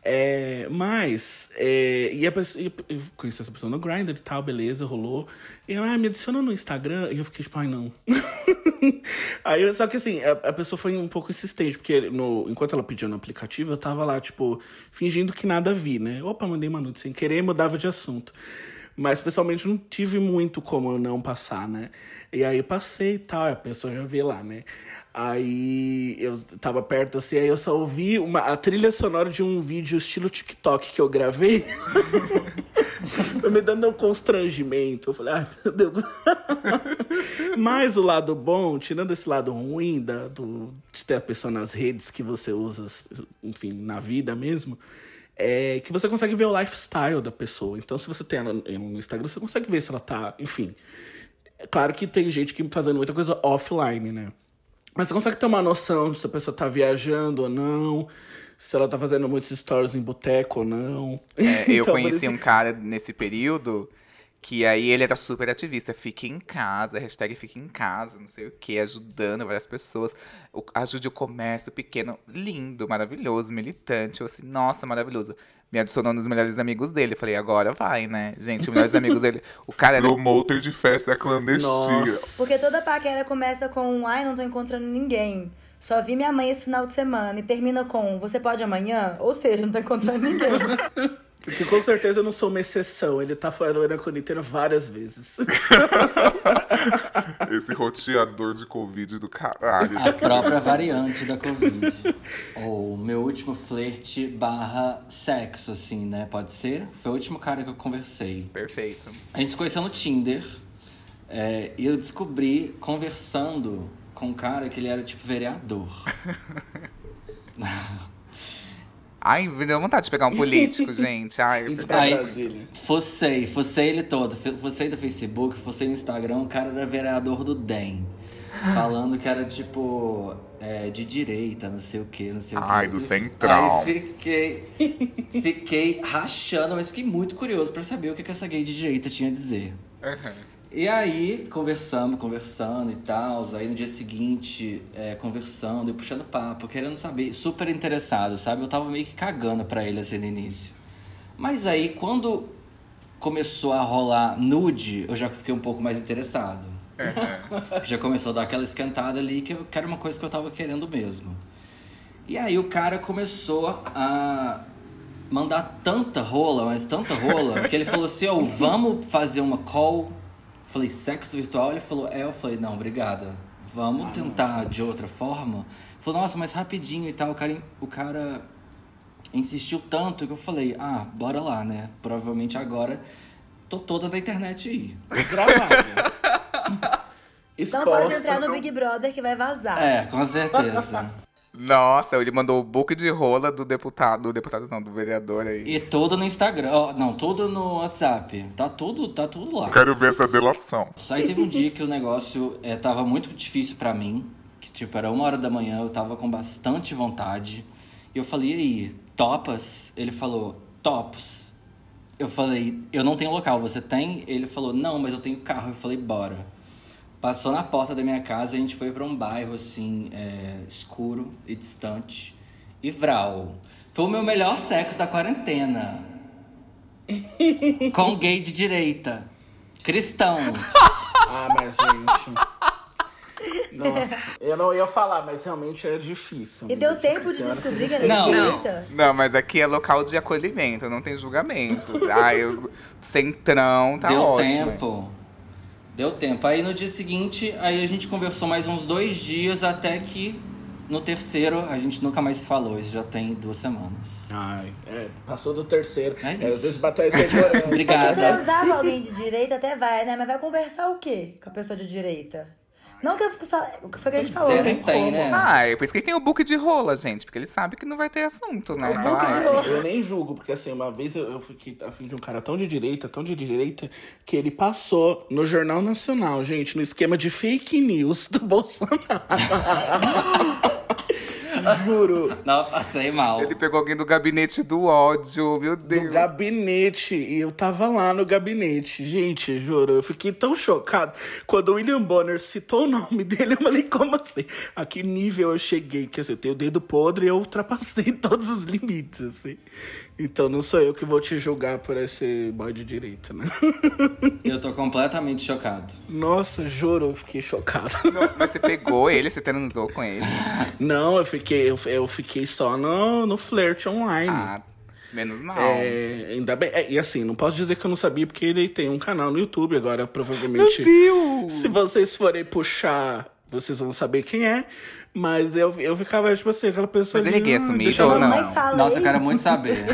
É, mas, é, e a pessoa, e eu conheci essa pessoa no Grindr e tal, beleza, rolou. E ela, ah, me adiciona no Instagram. E eu fiquei tipo, ai, não. Aí, só que assim, a, a pessoa foi um pouco insistente, porque no, enquanto ela pediu no aplicativo, eu tava lá, tipo, fingindo que nada vi, né? Opa, mandei uma nude sem querer mudava de assunto. Mas pessoalmente não tive muito como eu não passar, né? E aí eu passei e tal, a pessoa já vê lá, né? Aí eu tava perto assim, aí eu só ouvi uma, a trilha sonora de um vídeo estilo TikTok que eu gravei. Me dando um constrangimento. Eu falei, ai meu Deus. Mas o lado bom, tirando esse lado ruim da, do, de ter a pessoa nas redes que você usa, enfim, na vida mesmo, é que você consegue ver o lifestyle da pessoa. Então, se você tem ela no Instagram, você consegue ver se ela tá, enfim. É claro que tem gente que fazendo muita coisa offline, né? Mas você consegue ter uma noção de se a pessoa tá viajando ou não, se ela tá fazendo muitos stories em boteco ou não. É, eu Então, conheci um cara nesse período que aí ele era super ativista. Fique em casa, hashtag fique em casa, não sei o que, ajudando várias pessoas. O- ajude o comércio pequeno. Lindo, maravilhoso, militante. Eu assim, nossa, maravilhoso. Me adicionou nos melhores amigos dele. Eu Falei, agora vai, né? Gente, os melhores amigos dele. O cara era. Promoter de festa clandestina. Nossa. Porque toda paquera começa com ai, não tô encontrando ninguém. Só vi minha mãe esse final de semana e termina com você pode amanhã? Ou seja, não tô encontrando ninguém. Porque com certeza eu não sou uma exceção. Ele tá falando Ana Coniteiro várias vezes. Esse roteador de Covid do caralho. A própria variante da Covid. Ou meu último flerte barra sexo, assim, né? Pode ser? Foi o último cara que eu conversei. Perfeito. A gente se conheceu no Tinder. é, e eu descobri conversando com um cara que ele era tipo vereador. Ai, me deu vontade de pegar um político, gente. Ai, Aí- Brasília. Fossei, fossei ele todo. Fossei do Facebook, fossei no Instagram, o cara era vereador do DEM. Falando que era tipo é, de direita, não sei o que, não sei o que. Ai, do central. Aí fiquei. Fiquei rachando, mas fiquei muito curioso pra saber o que, que essa gay de direita tinha a dizer. Uhum. E aí, conversamos, conversando e tal. Aí no dia seguinte, é, conversando e puxando papo, querendo saber, super interessado, sabe? Eu tava meio que cagando pra ele assim no início. Mas aí, quando começou a rolar nude, eu já fiquei um pouco mais interessado. Já começou a dar aquela esquentada ali que, eu, que era uma coisa que eu tava querendo mesmo. E aí o cara começou a mandar tanta rola, mas tanta rola, que ele falou assim, ó, vamos fazer uma call. Falei, sexo virtual? Ele falou, é, eu falei, não, obrigada. Vamos tentar de outra forma? Ele falou, nossa, mas rapidinho e tal. O cara, o cara insistiu tanto que eu falei, ah, bora lá, né? Provavelmente agora tô toda na internet aí. Gravado. Então pode Exposta. entrar no Big Brother que vai vazar. É, com certeza. Nossa, ele mandou o book de rola do deputado, do deputado não, do vereador aí. E tudo no Instagram, ó, não, tudo no WhatsApp. Tá tudo, tá tudo lá. Quero ver essa delação. Só aí teve um dia que o negócio é, tava muito difícil pra mim. Que tipo, era uma hora da manhã, eu tava com bastante vontade. E eu falei, e aí, topas? Ele falou, tops. Eu falei, eu não tenho local, você tem? Ele falou, não, mas eu tenho carro. Eu falei, bora. Passou na porta da minha casa e a gente foi pra um bairro assim, é, escuro e distante. E Vral. Foi o meu melhor sexo da quarentena. Com gay de direita. Cristão. Ah, mas gente. Nossa, eu não ia falar, mas realmente é difícil. E deu tempo de descobrir que era Não. direita? Não, mas aqui é local de acolhimento, não tem julgamento. Ai, eu, centrão, tá Deu ótimo. tempo. Deu tempo. Aí no dia seguinte, aí a gente conversou mais uns dois dias, até que no terceiro a gente nunca mais se falou. Isso já tem duas semanas. Ai, é, passou do terceiro. É É, isso. às vezes bateu a segurança. Obrigada. Transar com alguém de direita até vai, né? Mas vai conversar o quê com a pessoa de direita? Não que eu fico falando. O que foi que a gente Pois falou? é, tem tem, como. né? Ah, é por isso que tem o book de rola, gente, porque ele sabe que não vai ter assunto, né? Book de rola. Eu nem julgo, porque assim, uma vez eu, eu fiquei afim de um cara tão de direita, tão de direita, que ele passou no Jornal Nacional, gente, no esquema de fake news do Bolsonaro. Juro. Não, passei mal. Ele pegou alguém do gabinete do ódio, meu Do Deus. gabinete. E eu tava lá no gabinete. Gente, juro, eu fiquei tão chocado. Quando o William Bonner citou o nome dele, eu falei, como assim? A que nível eu cheguei? Quer dizer, eu tenho o dedo podre e eu ultrapassei todos os limites, assim. Então não sou eu que vou te julgar por esse boy de direita, né? Eu tô completamente chocado. Nossa, juro, eu fiquei chocado. Não, mas você pegou ele, você transou com ele. Não, eu fiquei, eu, eu fiquei só no, no flirt online. Ah, menos mal. É, ainda bem. é, e assim, não posso dizer que eu não sabia, porque ele tem um canal no YouTube agora, provavelmente. Meu Deus! Se vocês forem puxar, vocês vão saber quem é. Mas eu, eu ficava, tipo assim, aquela pessoa. Mas ele é deixa eu- ou não? Fala Nossa, eu quero muito saber.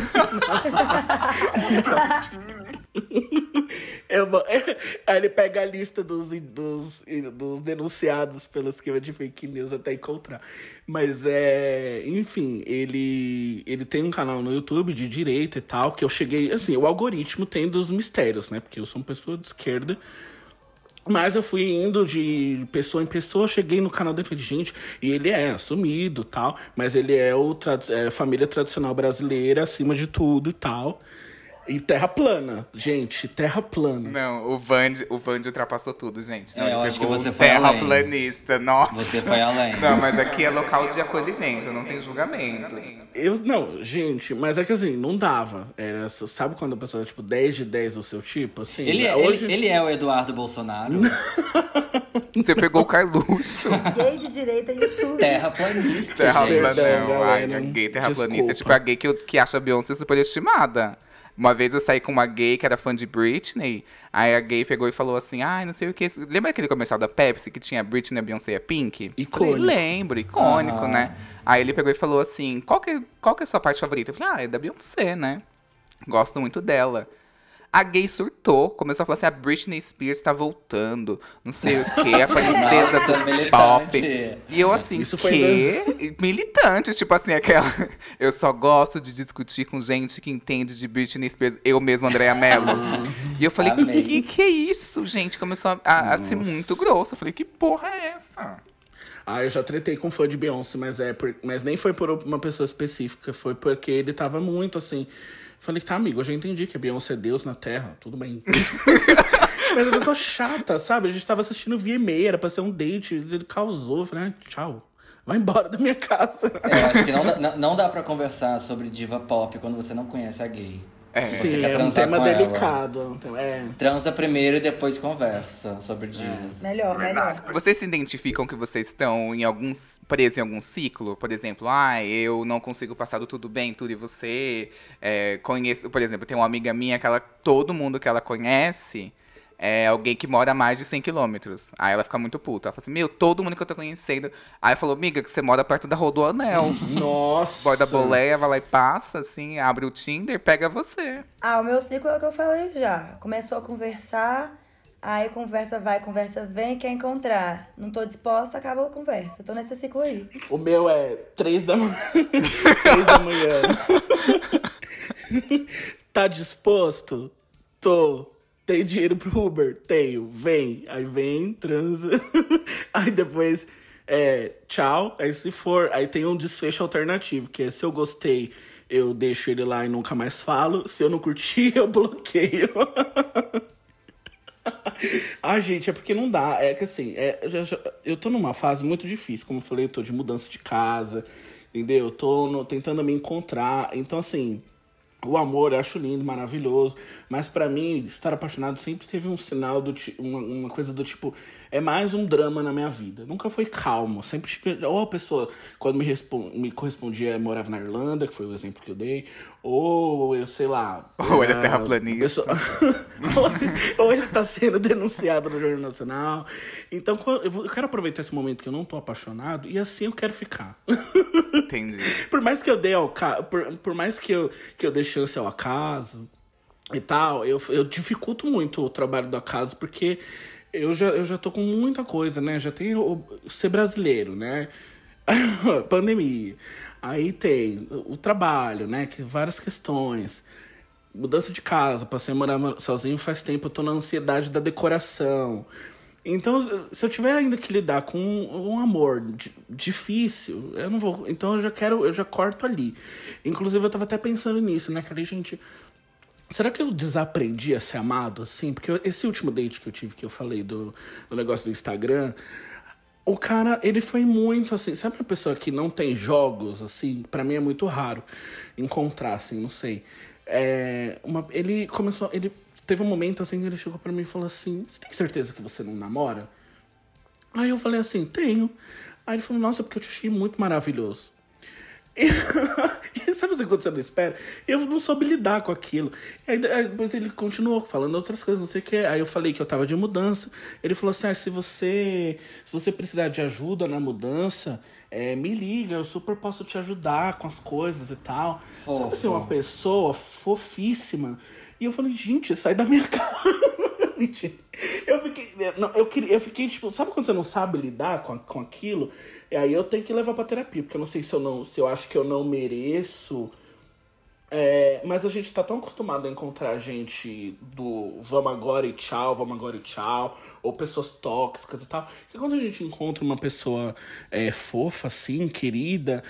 Eu Aí ele pega a lista dos, dos, dos denunciados pelo esquema de fake news até encontrar. Mas é. Enfim, ele, ele tem um canal no YouTube de direita e tal, que eu cheguei. Assim, o algoritmo tem dos mistérios, né? Porque eu sou uma pessoa de esquerda. Mas eu fui indo de pessoa em pessoa, cheguei no canal falei, gente, e ele é assumido tal, mas ele é o é, família tradicional brasileira acima de tudo e tal. E terra plana, gente, terra plana. Não, o Vand, o Vand ultrapassou tudo, gente. Não, É, ele eu acho que você o foi além. terraplanista, nossa. Você foi além. Não, mas aqui é local de acolhimento, não tem julgamento. Eu, não, gente, mas é que assim, não dava. Era, sabe quando a pessoa é tipo 10 de 10 do seu tipo? Assim, Ele, é- hoje... ele, ele é o Eduardo Bolsonaro, Você pegou o Carluxo. Gay de direita e YouTube. terraplanista, Terraplanista. gente. Perdão, Ai, gay terraplanista. Tipo, a gay que, que acha a Beyoncé superestimada. Uma vez eu saí com uma gay que era fã de Britney. Aí a gay pegou e falou assim: Ai, não sei o que. Lembra aquele comercial da Pepsi que tinha Britney, a Beyoncé e a Pink? Icônico. Falei, lembro, icônico, Aham. né? Aí ele pegou e falou assim: qual que, qual que é a sua parte favorita? Eu falei: Ah, é da Beyoncé, né? Gosto muito dela. A gay surtou, começou a falar assim: a Britney Spears tá voltando, não sei o que, a princesa Nossa, do militante. pop. E eu assim, Isso foi que? Militante, tipo assim, aquela. Eu só gosto de discutir com gente que entende de Britney Spears, eu mesmo, Andréa Mello. e eu falei, Amei. que que é isso, gente? Começou a, a ser muito grosso. Eu falei, que porra é essa? Ah, eu já tretei com fã de Beyoncé, mas, é por- mas nem foi por uma pessoa específica, foi porque ele tava muito assim. Falei, tá, amigo, eu já entendi que a Beyoncé é Deus na Terra, tudo bem. mas a pessoa chata, sabe? A gente tava assistindo VMA, era pra ser um date, ele causou. Eu falei, ah, tchau, vai embora da minha casa. É, Eu acho que não dá, não dá pra conversar sobre diva pop quando você não conhece a gay. É. Você Sim, quer é um tema com ela. delicado. é É. Transa primeiro e depois conversa sobre divas. Melhor, melhor. Vocês se identificam que vocês estão em alguns presos em algum ciclo? Por exemplo, ah, eu não consigo passar do tudo bem, tudo e você. É, conheço, por exemplo, tem uma amiga minha que ela, todo mundo que ela conhece é alguém que mora a mais de 100 quilômetros. Aí ela fica muito puta. Ela fala assim, meu, todo mundo que eu tô conhecendo. Aí falou, amiga, que você mora perto da Rodoanel. Nossa. Borda boleia, vai lá e passa, assim, abre o Tinder, pega você. Ah, o meu ciclo é o que eu falei já. Começou a conversar, aí conversa vai, conversa vem, quer encontrar. Não tô disposta, acaba a conversa. Tô nesse ciclo aí. O meu é três da manhã. três da manhã. tá disposto? Tô. Tem dinheiro pro Uber? Tenho. Vem. Aí vem, transa. aí depois, é, tchau. Aí se for, aí tem um desfecho alternativo, que é se eu gostei, eu deixo ele lá e nunca mais falo. Se eu não curti, eu bloqueio. Ah, gente, é porque não dá. É que assim, é, eu, já- já- eu tô numa fase muito difícil. Como eu falei, eu tô de mudança de casa, entendeu? Eu tô no- tentando me encontrar. Então, assim, o amor eu acho lindo, maravilhoso. Mas pra mim, estar apaixonado sempre teve um sinal do uma, uma coisa do tipo. É mais um drama na minha vida. Nunca foi calmo. Sempre tive. Ou a pessoa, quando me, respon- me correspondia, morava na Irlanda, que foi o exemplo que eu dei. Ou eu sei lá. Ou ele é era terraplanista. pessoa- ou, ele tá sendo denunciado no Jornal Nacional. Então, eu quero aproveitar esse momento que eu não tô apaixonado e assim eu quero ficar. Entendi. por mais que eu dê ao por, por mais que eu, que eu dê chance ao acaso e tal, eu, eu dificulto muito o trabalho do acaso porque eu já, eu já tô com muita coisa, né? Já tenho o- ser brasileiro, né? Pandemia. Aí tem o trabalho, né? Que várias questões. Mudança de casa, passei a morar sozinho faz tempo, eu tô na ansiedade da decoração. Então, se eu tiver ainda que lidar com um amor di- difícil, eu não vou. Então eu já quero, eu já corto ali. Inclusive, eu tava até pensando nisso, né? Falei, gente, será que eu desaprendi a ser amado assim? Porque esse último date que eu tive, que eu falei do, do negócio do Instagram, o cara, ele foi muito assim. Sabe uma pessoa que não tem jogos, assim? Pra mim é muito raro encontrar, assim, não sei. É, uma, ele começou. Ele teve um momento assim que ele chegou pra mim e falou assim: Você tem certeza que você não namora? Aí eu falei assim: Tenho. Aí ele falou: Nossa, porque eu te achei muito maravilhoso. E sabe assim, quando você não espera? Eu não soube lidar com aquilo. Aí, aí depois ele continuou falando outras coisas, não sei o que. Aí eu falei que eu tava de mudança. Ele falou assim: ah, se você se você precisar de ajuda na mudança, é, me liga, eu super posso te ajudar com as coisas e tal. Sabe ser uma pessoa fofíssima. E eu falei, gente, sai da minha. Mentira. Eu fiquei. Não, eu, queria, eu fiquei, tipo, sabe quando você não sabe lidar com, com aquilo? E aí eu tenho que levar pra terapia, porque eu não sei se eu não. Se eu acho que eu não mereço É, mas a gente tá tão acostumado a encontrar gente do vamos agora e tchau, vamos agora e tchau, ou pessoas tóxicas e tal, que quando a gente encontra uma pessoa é, fofa, assim, querida,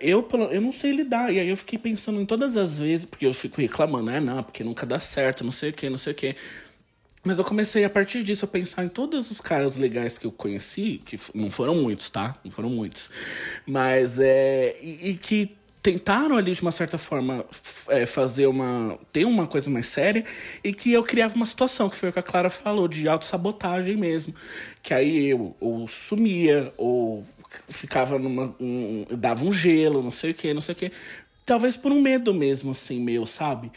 eu, pelo- eu não sei lidar. E aí eu fiquei pensando em todas as vezes, porque eu fico reclamando, é não, porque nunca dá certo, não sei o que, não sei o que. Mas eu comecei a partir disso a pensar em todos os caras legais que eu conheci, que não foram muitos, tá? Não foram muitos. Mas é. E, e que tentaram ali, de uma certa forma, é, fazer uma. ter uma coisa mais séria, e que eu criava uma situação, que foi o que a Clara falou, de autossabotagem mesmo. Que aí eu ou sumia, ou ficava numa. um- dava um gelo, não sei o que, não sei o que. Talvez por um medo mesmo, assim, meu, sabe?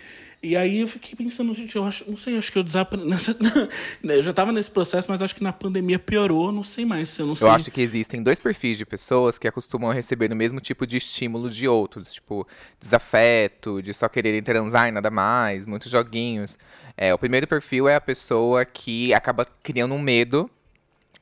E aí eu fiquei pensando, gente, eu acho, não sei, acho que eu desaprendi. Eu já tava nesse processo, mas acho que na pandemia piorou, não sei mais. Eu não sei. Eu acho que existem dois perfis de pessoas que acostumam a receber o mesmo tipo de estímulo de outros, tipo desafeto, de só quererem transar e nada mais, muitos joguinhos. É, o primeiro perfil é a pessoa que acaba criando um medo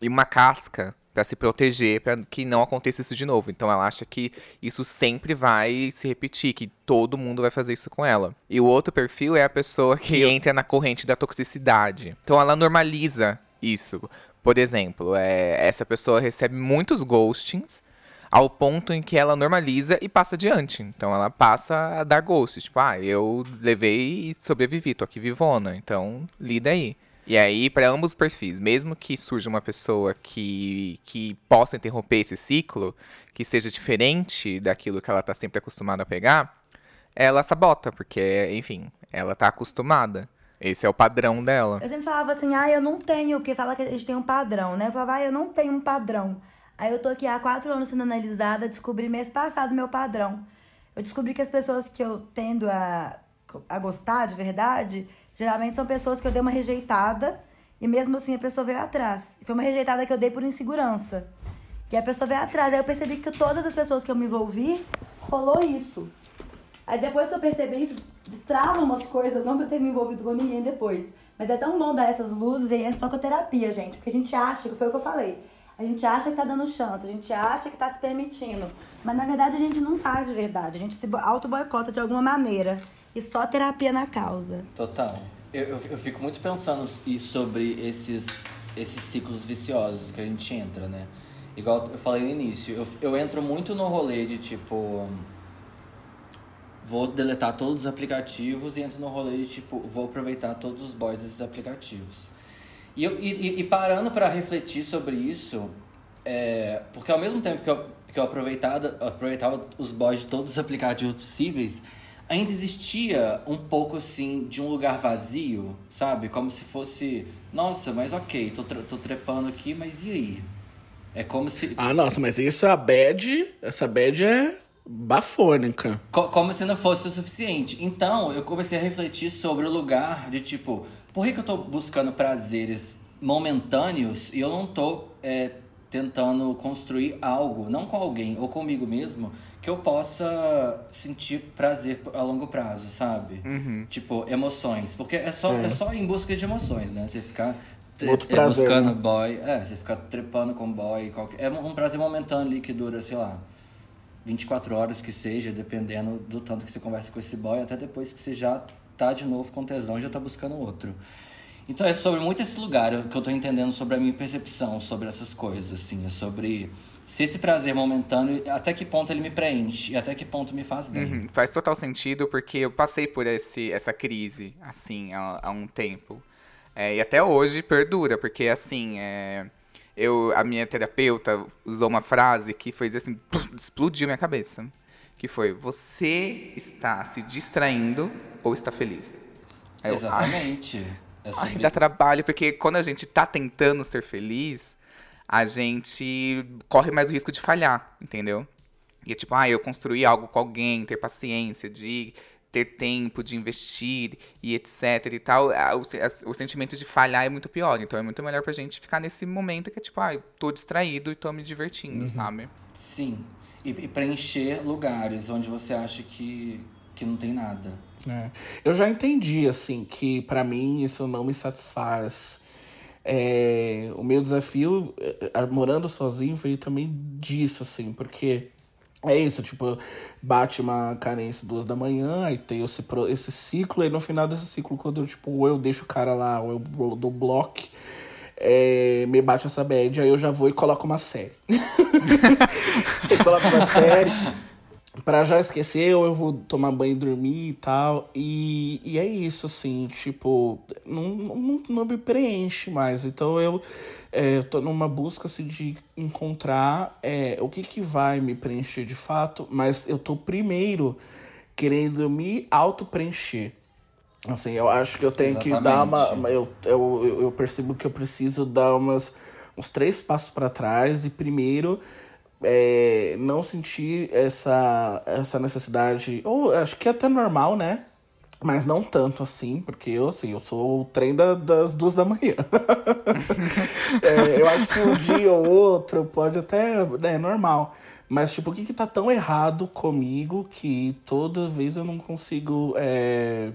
e uma casca pra se proteger, pra que não aconteça isso de novo. Então ela acha que isso sempre vai se repetir, que todo mundo vai fazer isso com ela. E o outro perfil é a pessoa que entra na corrente da toxicidade. Então ela normaliza isso. Por exemplo, é, essa pessoa recebe muitos ghostings ao ponto em que ela normaliza e passa adiante. Então ela passa a dar ghosts. Tipo, ah, eu levei e sobrevivi, tô aqui vivona. Então lida aí. E aí, para ambos os perfis, mesmo que surja uma pessoa que, que possa interromper esse ciclo, que seja diferente daquilo que ela tá sempre acostumada a pegar, ela sabota, porque, enfim, ela tá acostumada. Esse é o padrão dela. Eu sempre falava assim, ah, eu não tenho, porque fala que a gente tem um padrão, né? Eu falava, ah, eu não tenho um padrão. Aí eu tô aqui há quatro anos sendo analisada, descobri mês passado meu padrão. Eu descobri que as pessoas que eu tendo a, a gostar de verdade, geralmente são pessoas que eu dei uma rejeitada e mesmo assim a pessoa veio atrás. Foi uma rejeitada que eu dei por insegurança. E a pessoa veio atrás. Aí eu percebi que todas as pessoas que eu me envolvi, rolou isso. Aí depois que eu percebi isso, destravam umas coisas, não que eu tenha me envolvido com ninguém depois. Mas é tão bom dar essas luzes e é só com terapia, gente. Porque a gente acha, que foi o que eu falei. A gente acha que tá dando chance, a gente acha que tá se permitindo. Mas na verdade a gente não tá de verdade. A gente se bo- auto-boicota de alguma maneira. E só terapia na causa. Total. Eu, eu, eu fico muito pensando sobre esses, esses ciclos viciosos que a gente entra, né? Igual eu falei no início, eu, eu entro muito no rolê de tipo. Vou deletar todos os aplicativos e entro no rolê de tipo, vou aproveitar todos os boys desses aplicativos. E, eu, e, e- parando pra refletir sobre isso, é, porque ao mesmo tempo que eu, que eu aproveitava, aproveitava os boys de todos os aplicativos possíveis, ainda existia um pouco assim de um lugar vazio, sabe? Como se fosse, nossa, mas ok, tô, tô trepando aqui, mas e aí? É como se. Ah, nossa, mas isso é a bad. Essa bad é bafônica. Co- como se não fosse o suficiente. Então, eu comecei a refletir sobre o lugar de tipo, por que, que eu tô buscando prazeres momentâneos e eu não tô é, tentando construir algo, não com alguém ou comigo mesmo, que eu possa sentir prazer a longo prazo, sabe? Tipo, emoções. Porque é só, é. só em busca de emoções, né? Você ficar é, prazer, buscando né? boy, é, você ficar trepando com boy, qualquer, é um prazer momentâneo ali que dura, sei lá, 24 horas que seja, dependendo do tanto que você conversa com esse boy, até depois que você já tá de novo com tesão e já tá buscando outro. Então é sobre muito esse lugar que eu tô entendendo sobre a minha percepção sobre essas coisas, assim, é sobre se esse prazer momentâneo, até que ponto ele me preenche e até que ponto me faz bem. Uhum, Faz total sentido, porque eu passei por esse, essa crise, assim, há, há um tempo. É, e até hoje perdura, porque, assim, é, eu, a minha terapeuta usou uma frase que foi assim, explodiu minha cabeça. Que foi, você está se distraindo ou está feliz? Eu, Exatamente. É Ai, sobre dá trabalho, porque quando a gente tá tentando ser feliz, a gente corre mais o risco de falhar, entendeu? E é tipo, ah, eu construí algo com alguém, ter paciência, de ter tempo de investir e etc e tal, o, o sentimento de falhar é muito pior. Então é muito melhor pra gente ficar nesse momento que é tipo, ah, eu tô distraído e tô me divertindo, sabe? Sim. E, e preencher lugares onde você acha que, que não tem nada. É. Eu já entendi, assim, que pra mim isso não me satisfaz. É, o meu desafio, eh, eh, morando sozinho, veio também disso, assim, porque é isso, tipo, bate uma carência duas da manhã, e tem esse, esse ciclo, e no final desse ciclo, quando eu, tipo, ou eu deixo o cara lá, ou eu dou bloco, é, me bate essa bad, aí eu já vou e coloco uma série. eu coloco uma série pra já esquecer, ou eu vou tomar banho e dormir e tal. E, e é isso, assim, tipo, não, não, não me preenche mais. Então eu, é, eu tô numa busca assim, de encontrar é, o que, que vai me preencher de fato, mas eu tô primeiro querendo me auto-preencher. Assim, eu acho que eu tenho que dar uma. Exatamente. uma- Eu, eu, eu percebo que eu preciso dar umas, uns três passos para trás e primeiro é, não sentir essa, essa necessidade. Ou acho que é até normal, né? Mas não tanto assim, porque eu, assim, eu sou o trem da- das duas da manhã. É, eu acho que um dia ou outro pode até. né, É normal. Mas, tipo, o que que tá tão errado comigo que toda vez eu não consigo. é,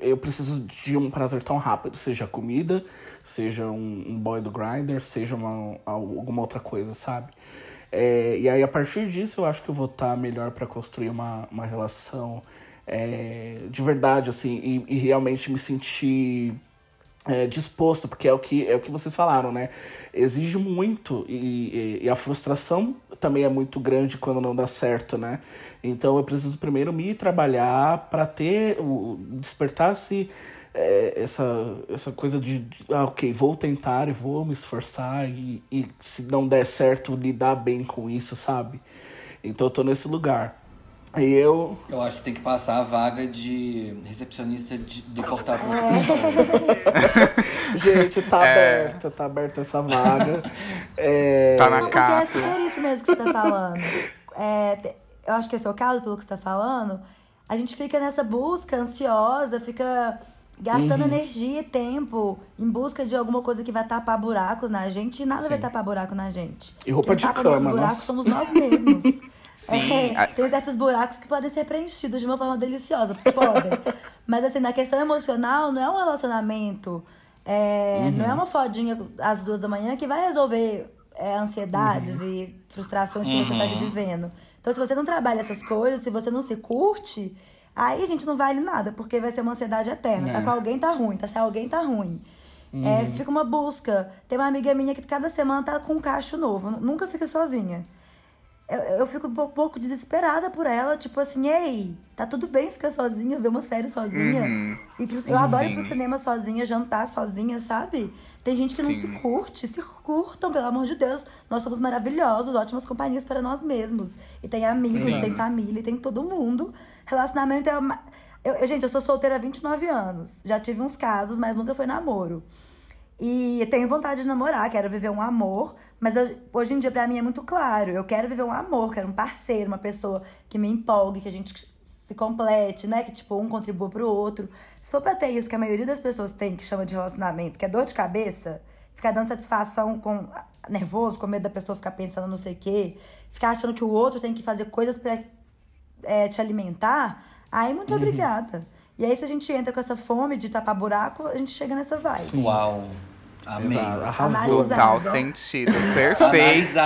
eu preciso de um prazer tão rápido, seja comida, seja um, um boy do grinder, seja uma, alguma outra coisa, sabe? É, e aí, a partir disso, eu acho que eu vou estar melhor para construir uma, uma relação é, de verdade, assim, e, e realmente me sentir é, disposto, porque é o que é o que vocês falaram, né? Exige muito e, e- e a frustração também é muito grande quando não dá certo, né? Então eu preciso primeiro me trabalhar para ter o despertar se é, essa essa coisa de, de, ah, ok, vou tentar e vou me esforçar e, e se não der certo lidar bem com isso, sabe? Então eu tô nesse lugar. E eu Eu acho que tem que passar a vaga de recepcionista de- do portal É. Produção. Gente, tá É. aberta, tá aberta essa vaga. É, Tá na Não, porque é super isso mesmo que você tá falando. É, eu acho que é o seu caso, pelo que você tá falando. A gente fica nessa busca ansiosa, fica gastando Uhum. energia e tempo em busca de alguma coisa que vai tapar buracos na gente e nada vai Sim. tapar buraco na gente. E roupa Quem de tapa cama, buracos nossa. somos nós mesmos. Sim, É, tem certos buracos que podem ser preenchidos de uma forma deliciosa, podem. Mas assim, na questão emocional, não é um relacionamento, é, não Uhum. é uma fodinha às duas da manhã que vai resolver é, ansiedades Uhum. e frustrações que você tá vivendo. Então, se você não trabalha essas coisas, se você não se curte, aí, gente, não vale nada, porque vai ser uma ansiedade eterna. Tá É. com alguém, tá ruim. Tá sem alguém, tá ruim. É, fica uma busca. Tem uma amiga minha que cada semana tá com um cacho novo. Nunca fica sozinha. Eu, eu fico um pouco, desesperada por ela, tipo assim, ei, tá tudo bem ficar sozinha, ver uma série sozinha. Uhum. E pro- eu adoro ir pro cinema sozinha, jantar sozinha, sabe? Tem gente que não Sim. se curte, se curtam, pelo amor de Deus. Nós somos maravilhosos, ótimas companhias para nós mesmos. E tem amigos, Sim. tem família, tem todo mundo. Relacionamento é uma. Eu, eu- gente, eu sou solteira há 29 anos. Já tive uns casos, mas nunca foi namoro. E tenho vontade de namorar, quero viver um amor, mas eu- hoje em dia pra mim é muito claro. Eu quero viver um amor, quero um parceiro, uma pessoa que me empolgue, que a gente se complete, né? Que tipo, um contribua pro outro. Se for pra ter isso que a maioria das pessoas tem, que chama de relacionamento, que é dor de cabeça, ficar dando satisfação com nervoso, com medo da pessoa ficar pensando não sei o quê, ficar achando que o outro tem que fazer coisas pra é, te alimentar, aí muito obrigada. E aí, se a gente entra com essa fome de tapar buraco, a gente chega nessa vibe. Uau. Amei. Exato, arrasou. Analisada. Total sentido. Analisada. Perfeita.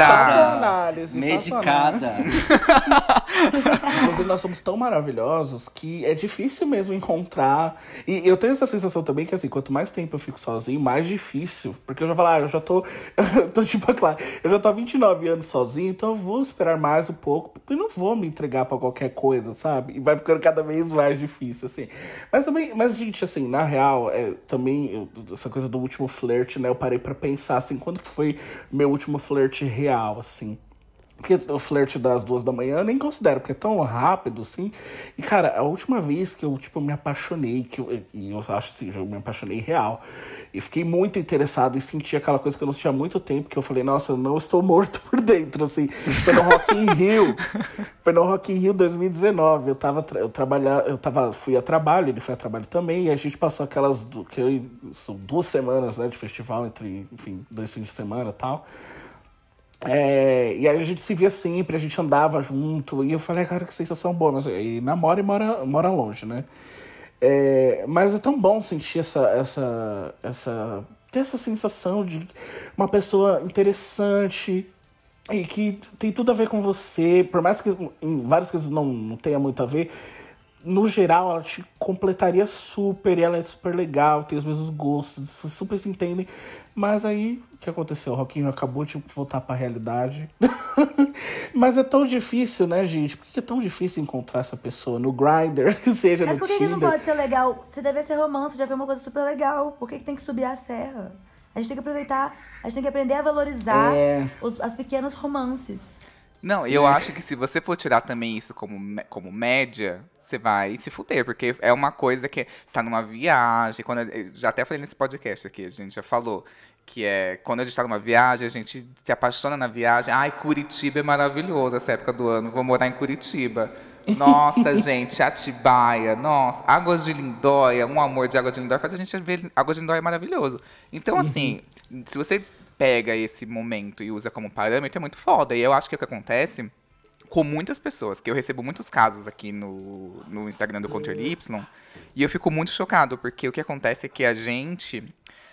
Análise, Medicada. Inclusive, nós somos tão maravilhosos que é difícil mesmo encontrar. E eu tenho essa sensação também que, assim, quanto mais tempo eu fico sozinho, mais difícil. Porque eu já falo, ah, eu já tô. tô tipo, claro, eu já tô há 29 anos sozinho, então eu vou esperar mais um pouco. E não vou me entregar pra qualquer coisa, sabe? E vai ficando cada vez mais difícil, assim. Mas também, mas, gente, assim, na real, é, também, eu- essa coisa do último flerte, né? Eu parei pra pensar, assim, quando que foi meu último flerte real, assim. Porque o flerte das duas da manhã eu nem considero, porque é tão rápido, assim. E, cara, a última vez que eu, tipo, me apaixonei, que eu, e eu acho assim, eu me apaixonei real. E fiquei muito interessado e senti aquela coisa que eu não há muito tempo, que eu falei, nossa, eu não estou morto por dentro, assim. Foi no Rock in Rio. Foi no Rock in Rio 2019. Eu tava, eu trabalhar, eu tava, fui a trabalho, ele foi a trabalho também, e a gente passou aquelas, que eu, são duas semanas, né, de festival, entre, enfim, dois fins de semana e tal. É, e aí a gente se via sempre, a gente andava junto, e eu falei, "Ah, cara, que sensação boa. Mas, e namora e mora, mora longe, né? É, mas é tão bom sentir essa, essa, essa, ter essa sensação de uma pessoa interessante, E que tem tudo a ver com você, por mais que em várias coisas não, não tenha muito a ver, no geral ela te completaria super, e ela é super legal, tem os mesmos gostos, super se entendem. Mas aí, o que aconteceu? O Roquinho acabou de voltar pra realidade. Mas é tão difícil, né, gente? Por que é tão difícil encontrar essa pessoa no Grindr, seja Mas no por que, que não pode ser legal? Você deve ser romance, já foi uma coisa super legal. Por que, que tem que subir a serra? A gente tem que aproveitar, a gente tem que aprender a valorizar É. os, as pequenos romances. Não, eu acho que se você for tirar também isso como, como média, você vai se fuder, porque é uma coisa que você tá numa viagem, quando eu já até falei nesse podcast aqui, a gente já falou, que é quando a gente tá numa viagem, a gente se apaixona na viagem. Ai, Curitiba é maravilhoso essa época do ano, vou morar em Curitiba. Nossa, gente, Atibaia, nossa, Águas de Lindóia, um amor de Águas de Lindóia faz a gente ver Águas de Lindóia é maravilhoso. Então, assim, se você pega esse momento e usa como parâmetro, é muito foda. E eu acho que é o que acontece com muitas pessoas, que eu recebo muitos casos aqui no, no Instagram do Controle Y, e eu fico muito chocado, porque o que acontece é que a gente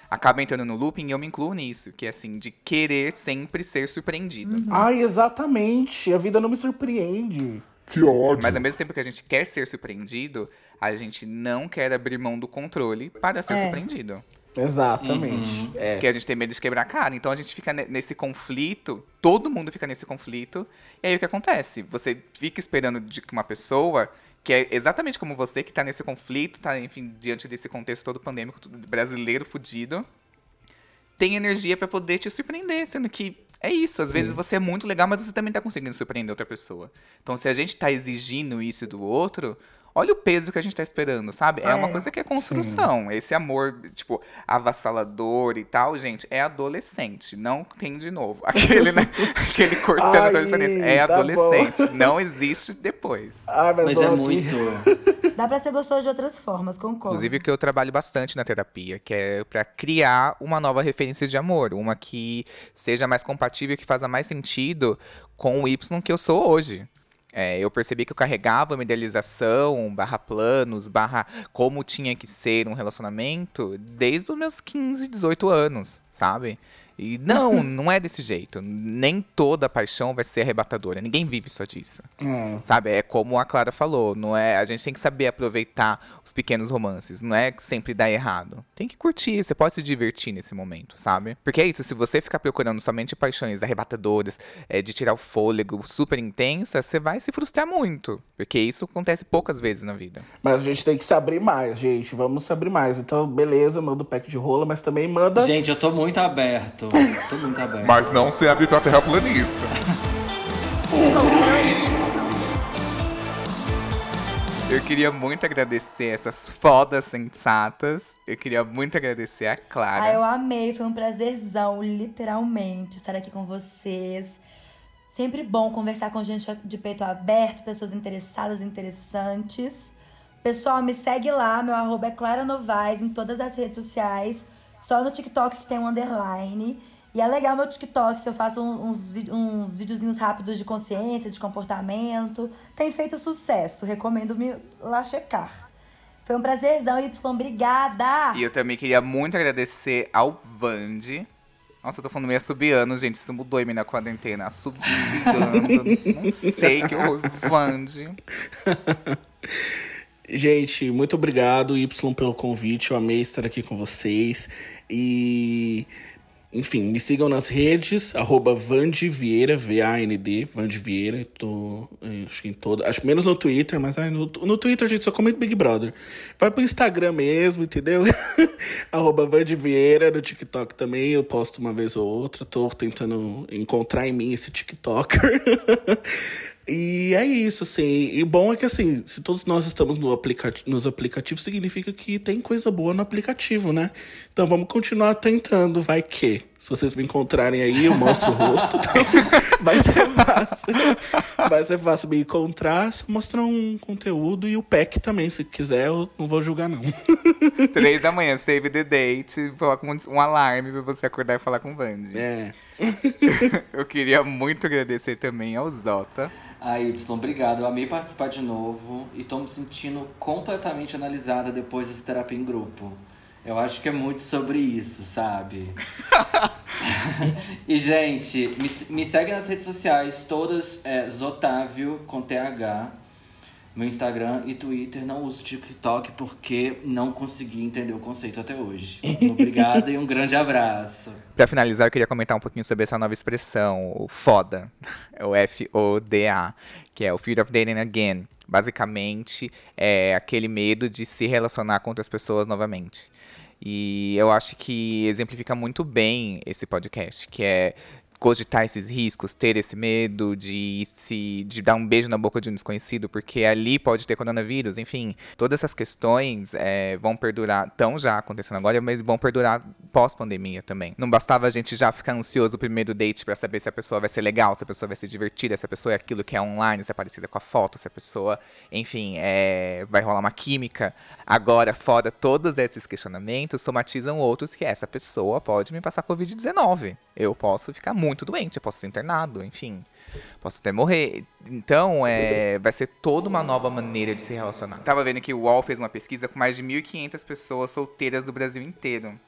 acaba entrando no looping, e eu me incluo nisso, que é assim, de querer sempre ser surpreendido. Ai, exatamente. A vida não me surpreende. Que ódio. Mas ao mesmo tempo que a gente quer ser surpreendido, a gente não quer abrir mão do controle para ser É. surpreendido. Exatamente. É. Porque a gente tem medo de quebrar a cara. Então a gente fica ne- nesse conflito, todo mundo fica nesse conflito. E aí o que acontece? Você fica esperando de que uma pessoa que é exatamente como você, que tá nesse conflito, tá, enfim, diante desse contexto todo pandêmico, brasileiro fudido, tem energia pra poder te surpreender, sendo que é isso, às vezes você é muito legal, mas você também tá conseguindo surpreender outra pessoa. Então se a gente tá exigindo isso do outro, olha o peso que a gente tá esperando, sabe? É uma É. coisa que é construção. Esse amor, tipo, avassalador e tal, gente, é adolescente. Não tem de novo. Aquele, né? Aquele cortando Ai, a transparência. É tá bom. adolescente. Não existe depois. Ai, Mas é Rocky- muito. Dá pra ser gostoso de outras formas, concordo. Inclusive, o que eu trabalho bastante na terapia, que é pra criar uma nova referência de amor, uma que seja mais compatível, que faça mais sentido com o Y que eu sou hoje. É, eu percebi que eu carregava uma idealização, barra planos, barra como tinha que ser um relacionamento desde os meus 15, 18 anos, sabe? E não, não é desse jeito. Nem toda paixão vai ser arrebatadora. Ninguém vive só disso. É. Sabe, é como a Clara falou, não é? A gente tem que saber aproveitar os pequenos romances, não é que sempre dá errado. Tem que curtir, você pode se divertir nesse momento, sabe? Porque é isso, se você ficar procurando somente paixões arrebatadoras, é, de tirar o fôlego, super intensas, você vai se frustrar muito, porque isso acontece poucas vezes na vida. Mas a gente tem que se abrir mais, gente. Vamos se abrir mais. Então, beleza, manda o pack de rola, mas também manda. Gente, eu tô muito aberto. Tô muito aberto. Mas não se abre pra terraplanista. Eu queria muito agradecer essas fodas sensatas. Eu queria muito agradecer a Clara. Ah, eu amei, foi um prazerzão, literalmente, estar aqui com vocês. Sempre bom conversar com gente de peito aberto, pessoas interessadas, interessantes. Pessoal, me segue lá, meu arroba é Clara Novaes em todas as redes sociais. Só no TikTok que tem um underline. E é legal meu TikTok, que eu faço uns, uns videozinhos rápidos de consciência, de comportamento. Tem feito sucesso, recomendo me lá checar. Foi um prazerzão, Y, obrigada! E eu também queria muito agradecer ao Vande. Nossa, eu tô falando meio assobiano, gente. Isso mudou em mim na quarentena. Assobiando. não sei que horror. Vande. Gente, muito obrigado, Y, pelo convite. Eu amei estar aqui com vocês. E. Enfim, me sigam nas redes, arroba Vieira, V-A-N-D, Vande Vieira. Tô, eh, acho que em todo. Acho menos no Twitter, mas ai, no, no Twitter a gente só comenta Big Brother. Vai pro Instagram mesmo, entendeu? arroba no TikTok também. Eu posto uma vez ou outra. Tô tentando encontrar em mim esse TikToker. E é isso, assim. E bom é que, assim, se todos nós estamos no aplicati nos aplicativos, significa que tem coisa boa no aplicativo, né? Então vamos continuar tentando, vai que. Se vocês me encontrarem aí, eu mostro o rosto. Então vai ser fácil. Vai ser fácil me encontrar, só mostrar um conteúdo e o pack também, se quiser, eu não vou julgar, não. Três da manhã, save the date. Coloca um, um alarme pra você acordar e falar com o Vande. É. Eu queria muito agradecer também ao Zota. A Y, obrigado. Eu amei participar de novo e tô me sentindo completamente analisada depois desse terapia em grupo. Eu acho que é muito sobre isso, sabe? e, gente, me, me segue nas redes sociais, todas é Zotávio com TH. Meu Instagram e Twitter. Não uso TikTok porque não consegui entender o conceito até hoje. Obrigada e um grande abraço. Pra finalizar, eu queria comentar um pouquinho sobre essa nova expressão, o FODA. É o F-O-D-A, que é o Fear of Dating Again. Basicamente, é aquele medo de se relacionar com outras pessoas novamente. E eu acho que exemplifica muito bem esse podcast, que é cogitar esses riscos, ter esse medo de se de dar um beijo na boca de um desconhecido, porque ali pode ter coronavírus, enfim, todas essas questões é, vão perdurar, estão já acontecendo agora, mas vão perdurar pós-pandemia também. Não bastava a gente já ficar ansioso no primeiro date para saber se a pessoa vai ser legal, se a pessoa vai ser divertida, se a pessoa é aquilo que é online, se é parecida com a foto, se a pessoa, enfim, é, vai rolar uma química. Agora, fora todos esses questionamentos, somatizam outros que essa pessoa pode me passar Covid-19. Eu posso ficar muito doente, eu posso ser internado, enfim. Posso até morrer. Então, é, vai ser toda uma nova maneira de se relacionar. Tava vendo que o UOL fez uma pesquisa com mais de 1.500 pessoas solteiras do Brasil inteiro.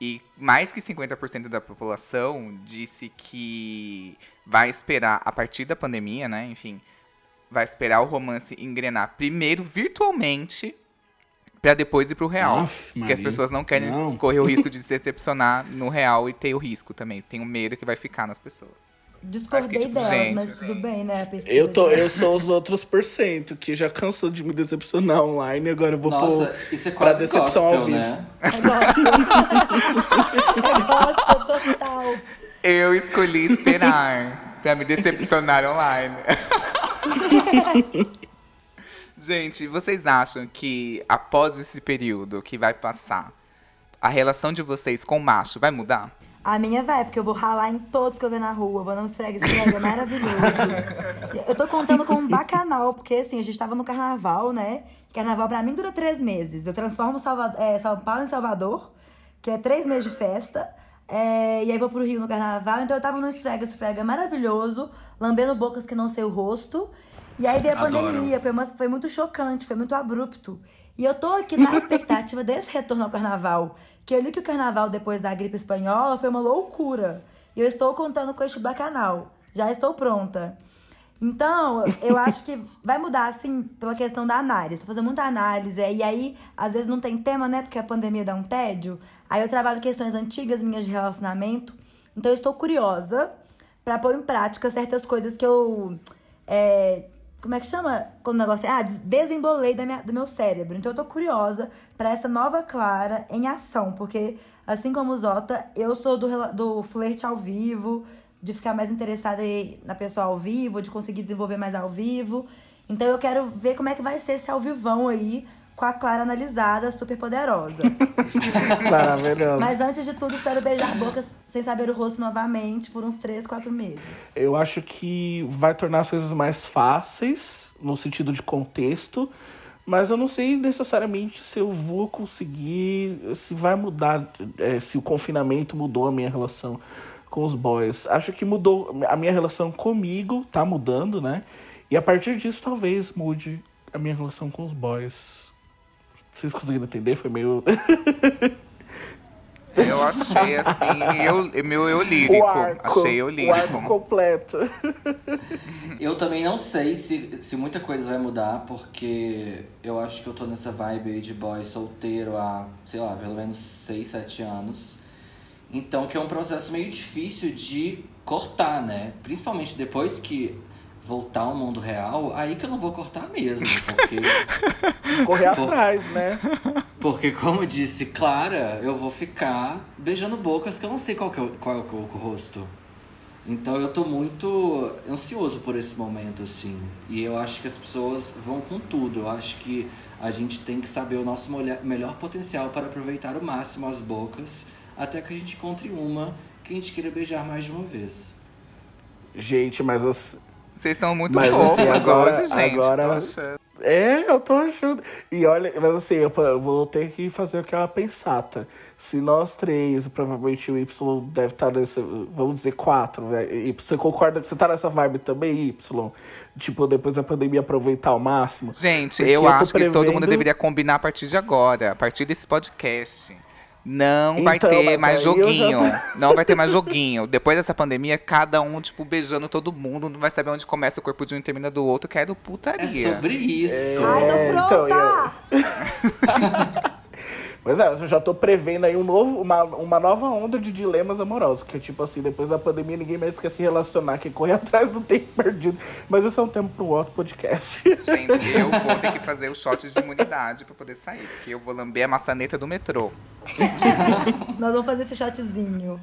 E mais que 50% da população disse que vai esperar, a partir da pandemia, né? Enfim, vai esperar o romance engrenar primeiro virtualmente pra depois ir pro real. Aff, porque as pessoas não querem Não. correr o risco de se decepcionar no real e ter o risco também. Tem o medo que vai ficar nas pessoas. Discordei fiquei tipo, delas, gente, mas tudo bem, né? Eu, tô, eu sou os outros por cento, que já cansou de me decepcionar online, agora eu vou Nossa, pôr isso é pra quase decepção gospel, ao vivo. né? Gosto total. Eu escolhi esperar pra me decepcionar online. Gente, vocês acham que após esse período que vai passar, a relação de vocês com o macho vai mudar? A minha vai, porque eu vou ralar em todos que eu ver na rua. Vou não esfregar, esfrega, é maravilhoso. Eu tô contando como um bacanal, porque assim, a gente tava no carnaval, né? Carnaval pra mim dura três meses. Eu transformo Salva- é, São Paulo em Salvador, que é três meses de festa. É, e aí vou pro Rio no carnaval. Então eu tava no esfrega, esfrega maravilhoso, lambendo bocas que não sei o rosto. E aí veio a Adoro. pandemia, foi, uma- foi muito chocante, foi muito abrupto. E eu tô aqui na expectativa desse retorno ao carnaval. Que eu li que o carnaval depois da gripe espanhola foi uma loucura. E eu estou contando com este bacanal. Já estou pronta. Então, eu acho que vai mudar, assim, pela questão da análise. Tô fazendo muita análise. E aí, às vezes não tem tema, né? Porque a pandemia dá um tédio. Aí eu trabalho questões antigas minhas de relacionamento. Então, eu estou curiosa pra pôr em prática certas coisas que eu. é, como é que chama? Quando o negócio é. Ah, des- desembolei da minha, do meu cérebro. Então, eu tô curiosa pra essa nova Clara em ação. Porque, assim como o Zota, eu sou do, do flerte ao vivo de ficar mais interessada na pessoa ao vivo, de conseguir desenvolver mais ao vivo. Então eu quero ver como é que vai ser esse ao vivão aí com a Clara analisada, super poderosa. Maravilhoso. Mas antes de tudo, espero beijar bocas sem saber o rosto novamente por uns 3, 4 meses. Eu acho que vai tornar as coisas mais fáceis, no sentido de contexto, mas eu não sei necessariamente se eu vou conseguir, se vai mudar, é, se o confinamento mudou a minha relação com os boys. Acho que mudou, a minha relação comigo tá mudando, né? E a partir disso talvez mude a minha relação com os boys. Vocês conseguiram entender? Foi meio. Eu achei assim, eu, meu eu lírico. o arco. achei eu o arco lírico. completo. Eu também não sei se, se muita coisa vai mudar, porque eu acho que eu tô nessa vibe aí de boy solteiro há, sei lá, pelo menos 6, 7 anos. Então que é um processo meio difícil de cortar, né? Principalmente depois que voltar ao mundo real, aí que eu não vou cortar mesmo, porque Correr atrás, né? Porque, como disse Clara, eu vou ficar beijando bocas que eu não sei qual, que é, o- qual é o, o rosto. Então eu tô muito ansioso por esse momento, assim. E eu acho que as pessoas vão com tudo. Eu acho que a gente tem que saber o nosso molha- melhor potencial para aproveitar o máximo as bocas, até que a gente encontre uma que a gente queira beijar mais de uma vez. Gente, mas as, Vocês estão muito Mas, fofos assim, agora- hoje, gente. agora- Tô achando. É, eu tô achando. E olha, mas assim, eu, vou ter que fazer aquela pensata. Se nós três, provavelmente o Y deve estar nessa. Vamos dizer quatro, né? E você concorda que você tá nessa vibe também, Y? Tipo, depois da pandemia aproveitar ao máximo? Gente, eu, eu acho que todo mundo prevendo- deveria combinar a partir de agora, a partir desse podcast. Não vai Então, ter mas mais eu já joguinho. tô- Não vai ter mais joguinho. Depois dessa pandemia, cada um, tipo, beijando todo mundo. Não vai saber onde começa o corpo de um e termina do outro. Quero É putaria. sobre isso. Ai, tô É, pronta! então, Pois é, eu já tô prevendo aí um novo, uma, uma nova onda de dilemas amorosos. Que, tipo assim, depois da pandemia ninguém mais quer se relacionar, quer correr atrás do tempo perdido. Mas isso é um tema para um outro podcast. Gente, eu vou ter que fazer o shot de imunidade pra poder sair. Porque eu vou lamber a maçaneta do metrô. Nós vamos fazer esse shotzinho.